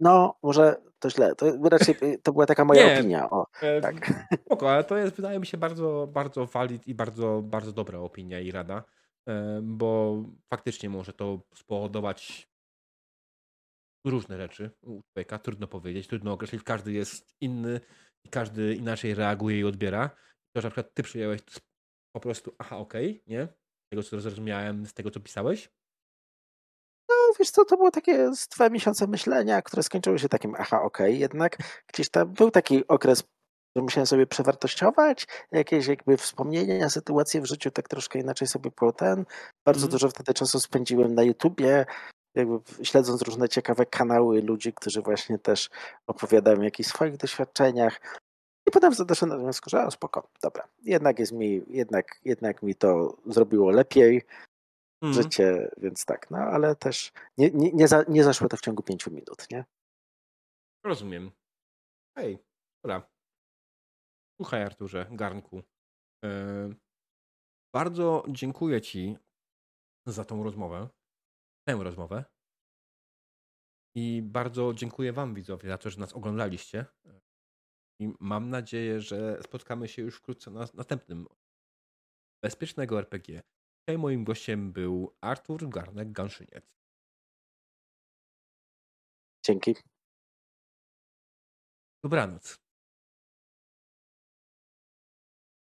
No, może to źle, to raczej to była taka moja Nie. opinia, o, E, tak. Spoko, ale to jest, wydaje mi się, bardzo, bardzo valid i bardzo, bardzo dobra opinia i rada, e, bo faktycznie może to spowodować różne rzeczy u człowieka, trudno powiedzieć, trudno określić, każdy jest inny i każdy inaczej reaguje i odbiera. To, że na przykład ty przyjąłeś po prostu, aha, okej, nie? Z tego, co zrozumiałem, z tego, co pisałeś. No wiesz co, to było takie dwa miesiące myślenia, które skończyły się takim aha, okej, jednak gdzieś tam był taki okres, że musiałem sobie przewartościować jakieś jakby wspomnienia, sytuacje w życiu, tak troszkę inaczej sobie było ten. Bardzo Mhm. dużo wtedy czasu spędziłem na YouTubie, jakby śledząc różne ciekawe kanały ludzi, którzy właśnie też opowiadają o jakichś swoich doświadczeniach. I potem doszedłem do wniosku, że o, spoko, dobra, jednak jest mi, jednak, jednak mi to zrobiło lepiej Mhm. życie, więc tak, no ale też nie, nie, nie, za, nie zaszło to w ciągu pięciu minut, nie? Rozumiem. Hej, dobra. Słuchaj, Arturze, garnku. E, bardzo dziękuję Ci za tą rozmowę. Tę rozmowę. I bardzo dziękuję Wam, widzowie, za to, że nas oglądaliście. I mam nadzieję, że spotkamy się już wkrótce na następnym Bezpiecznego RPG. Dzisiaj moim gościem był Artur Garnek-Ganszyniec. Dzięki. Dobranoc.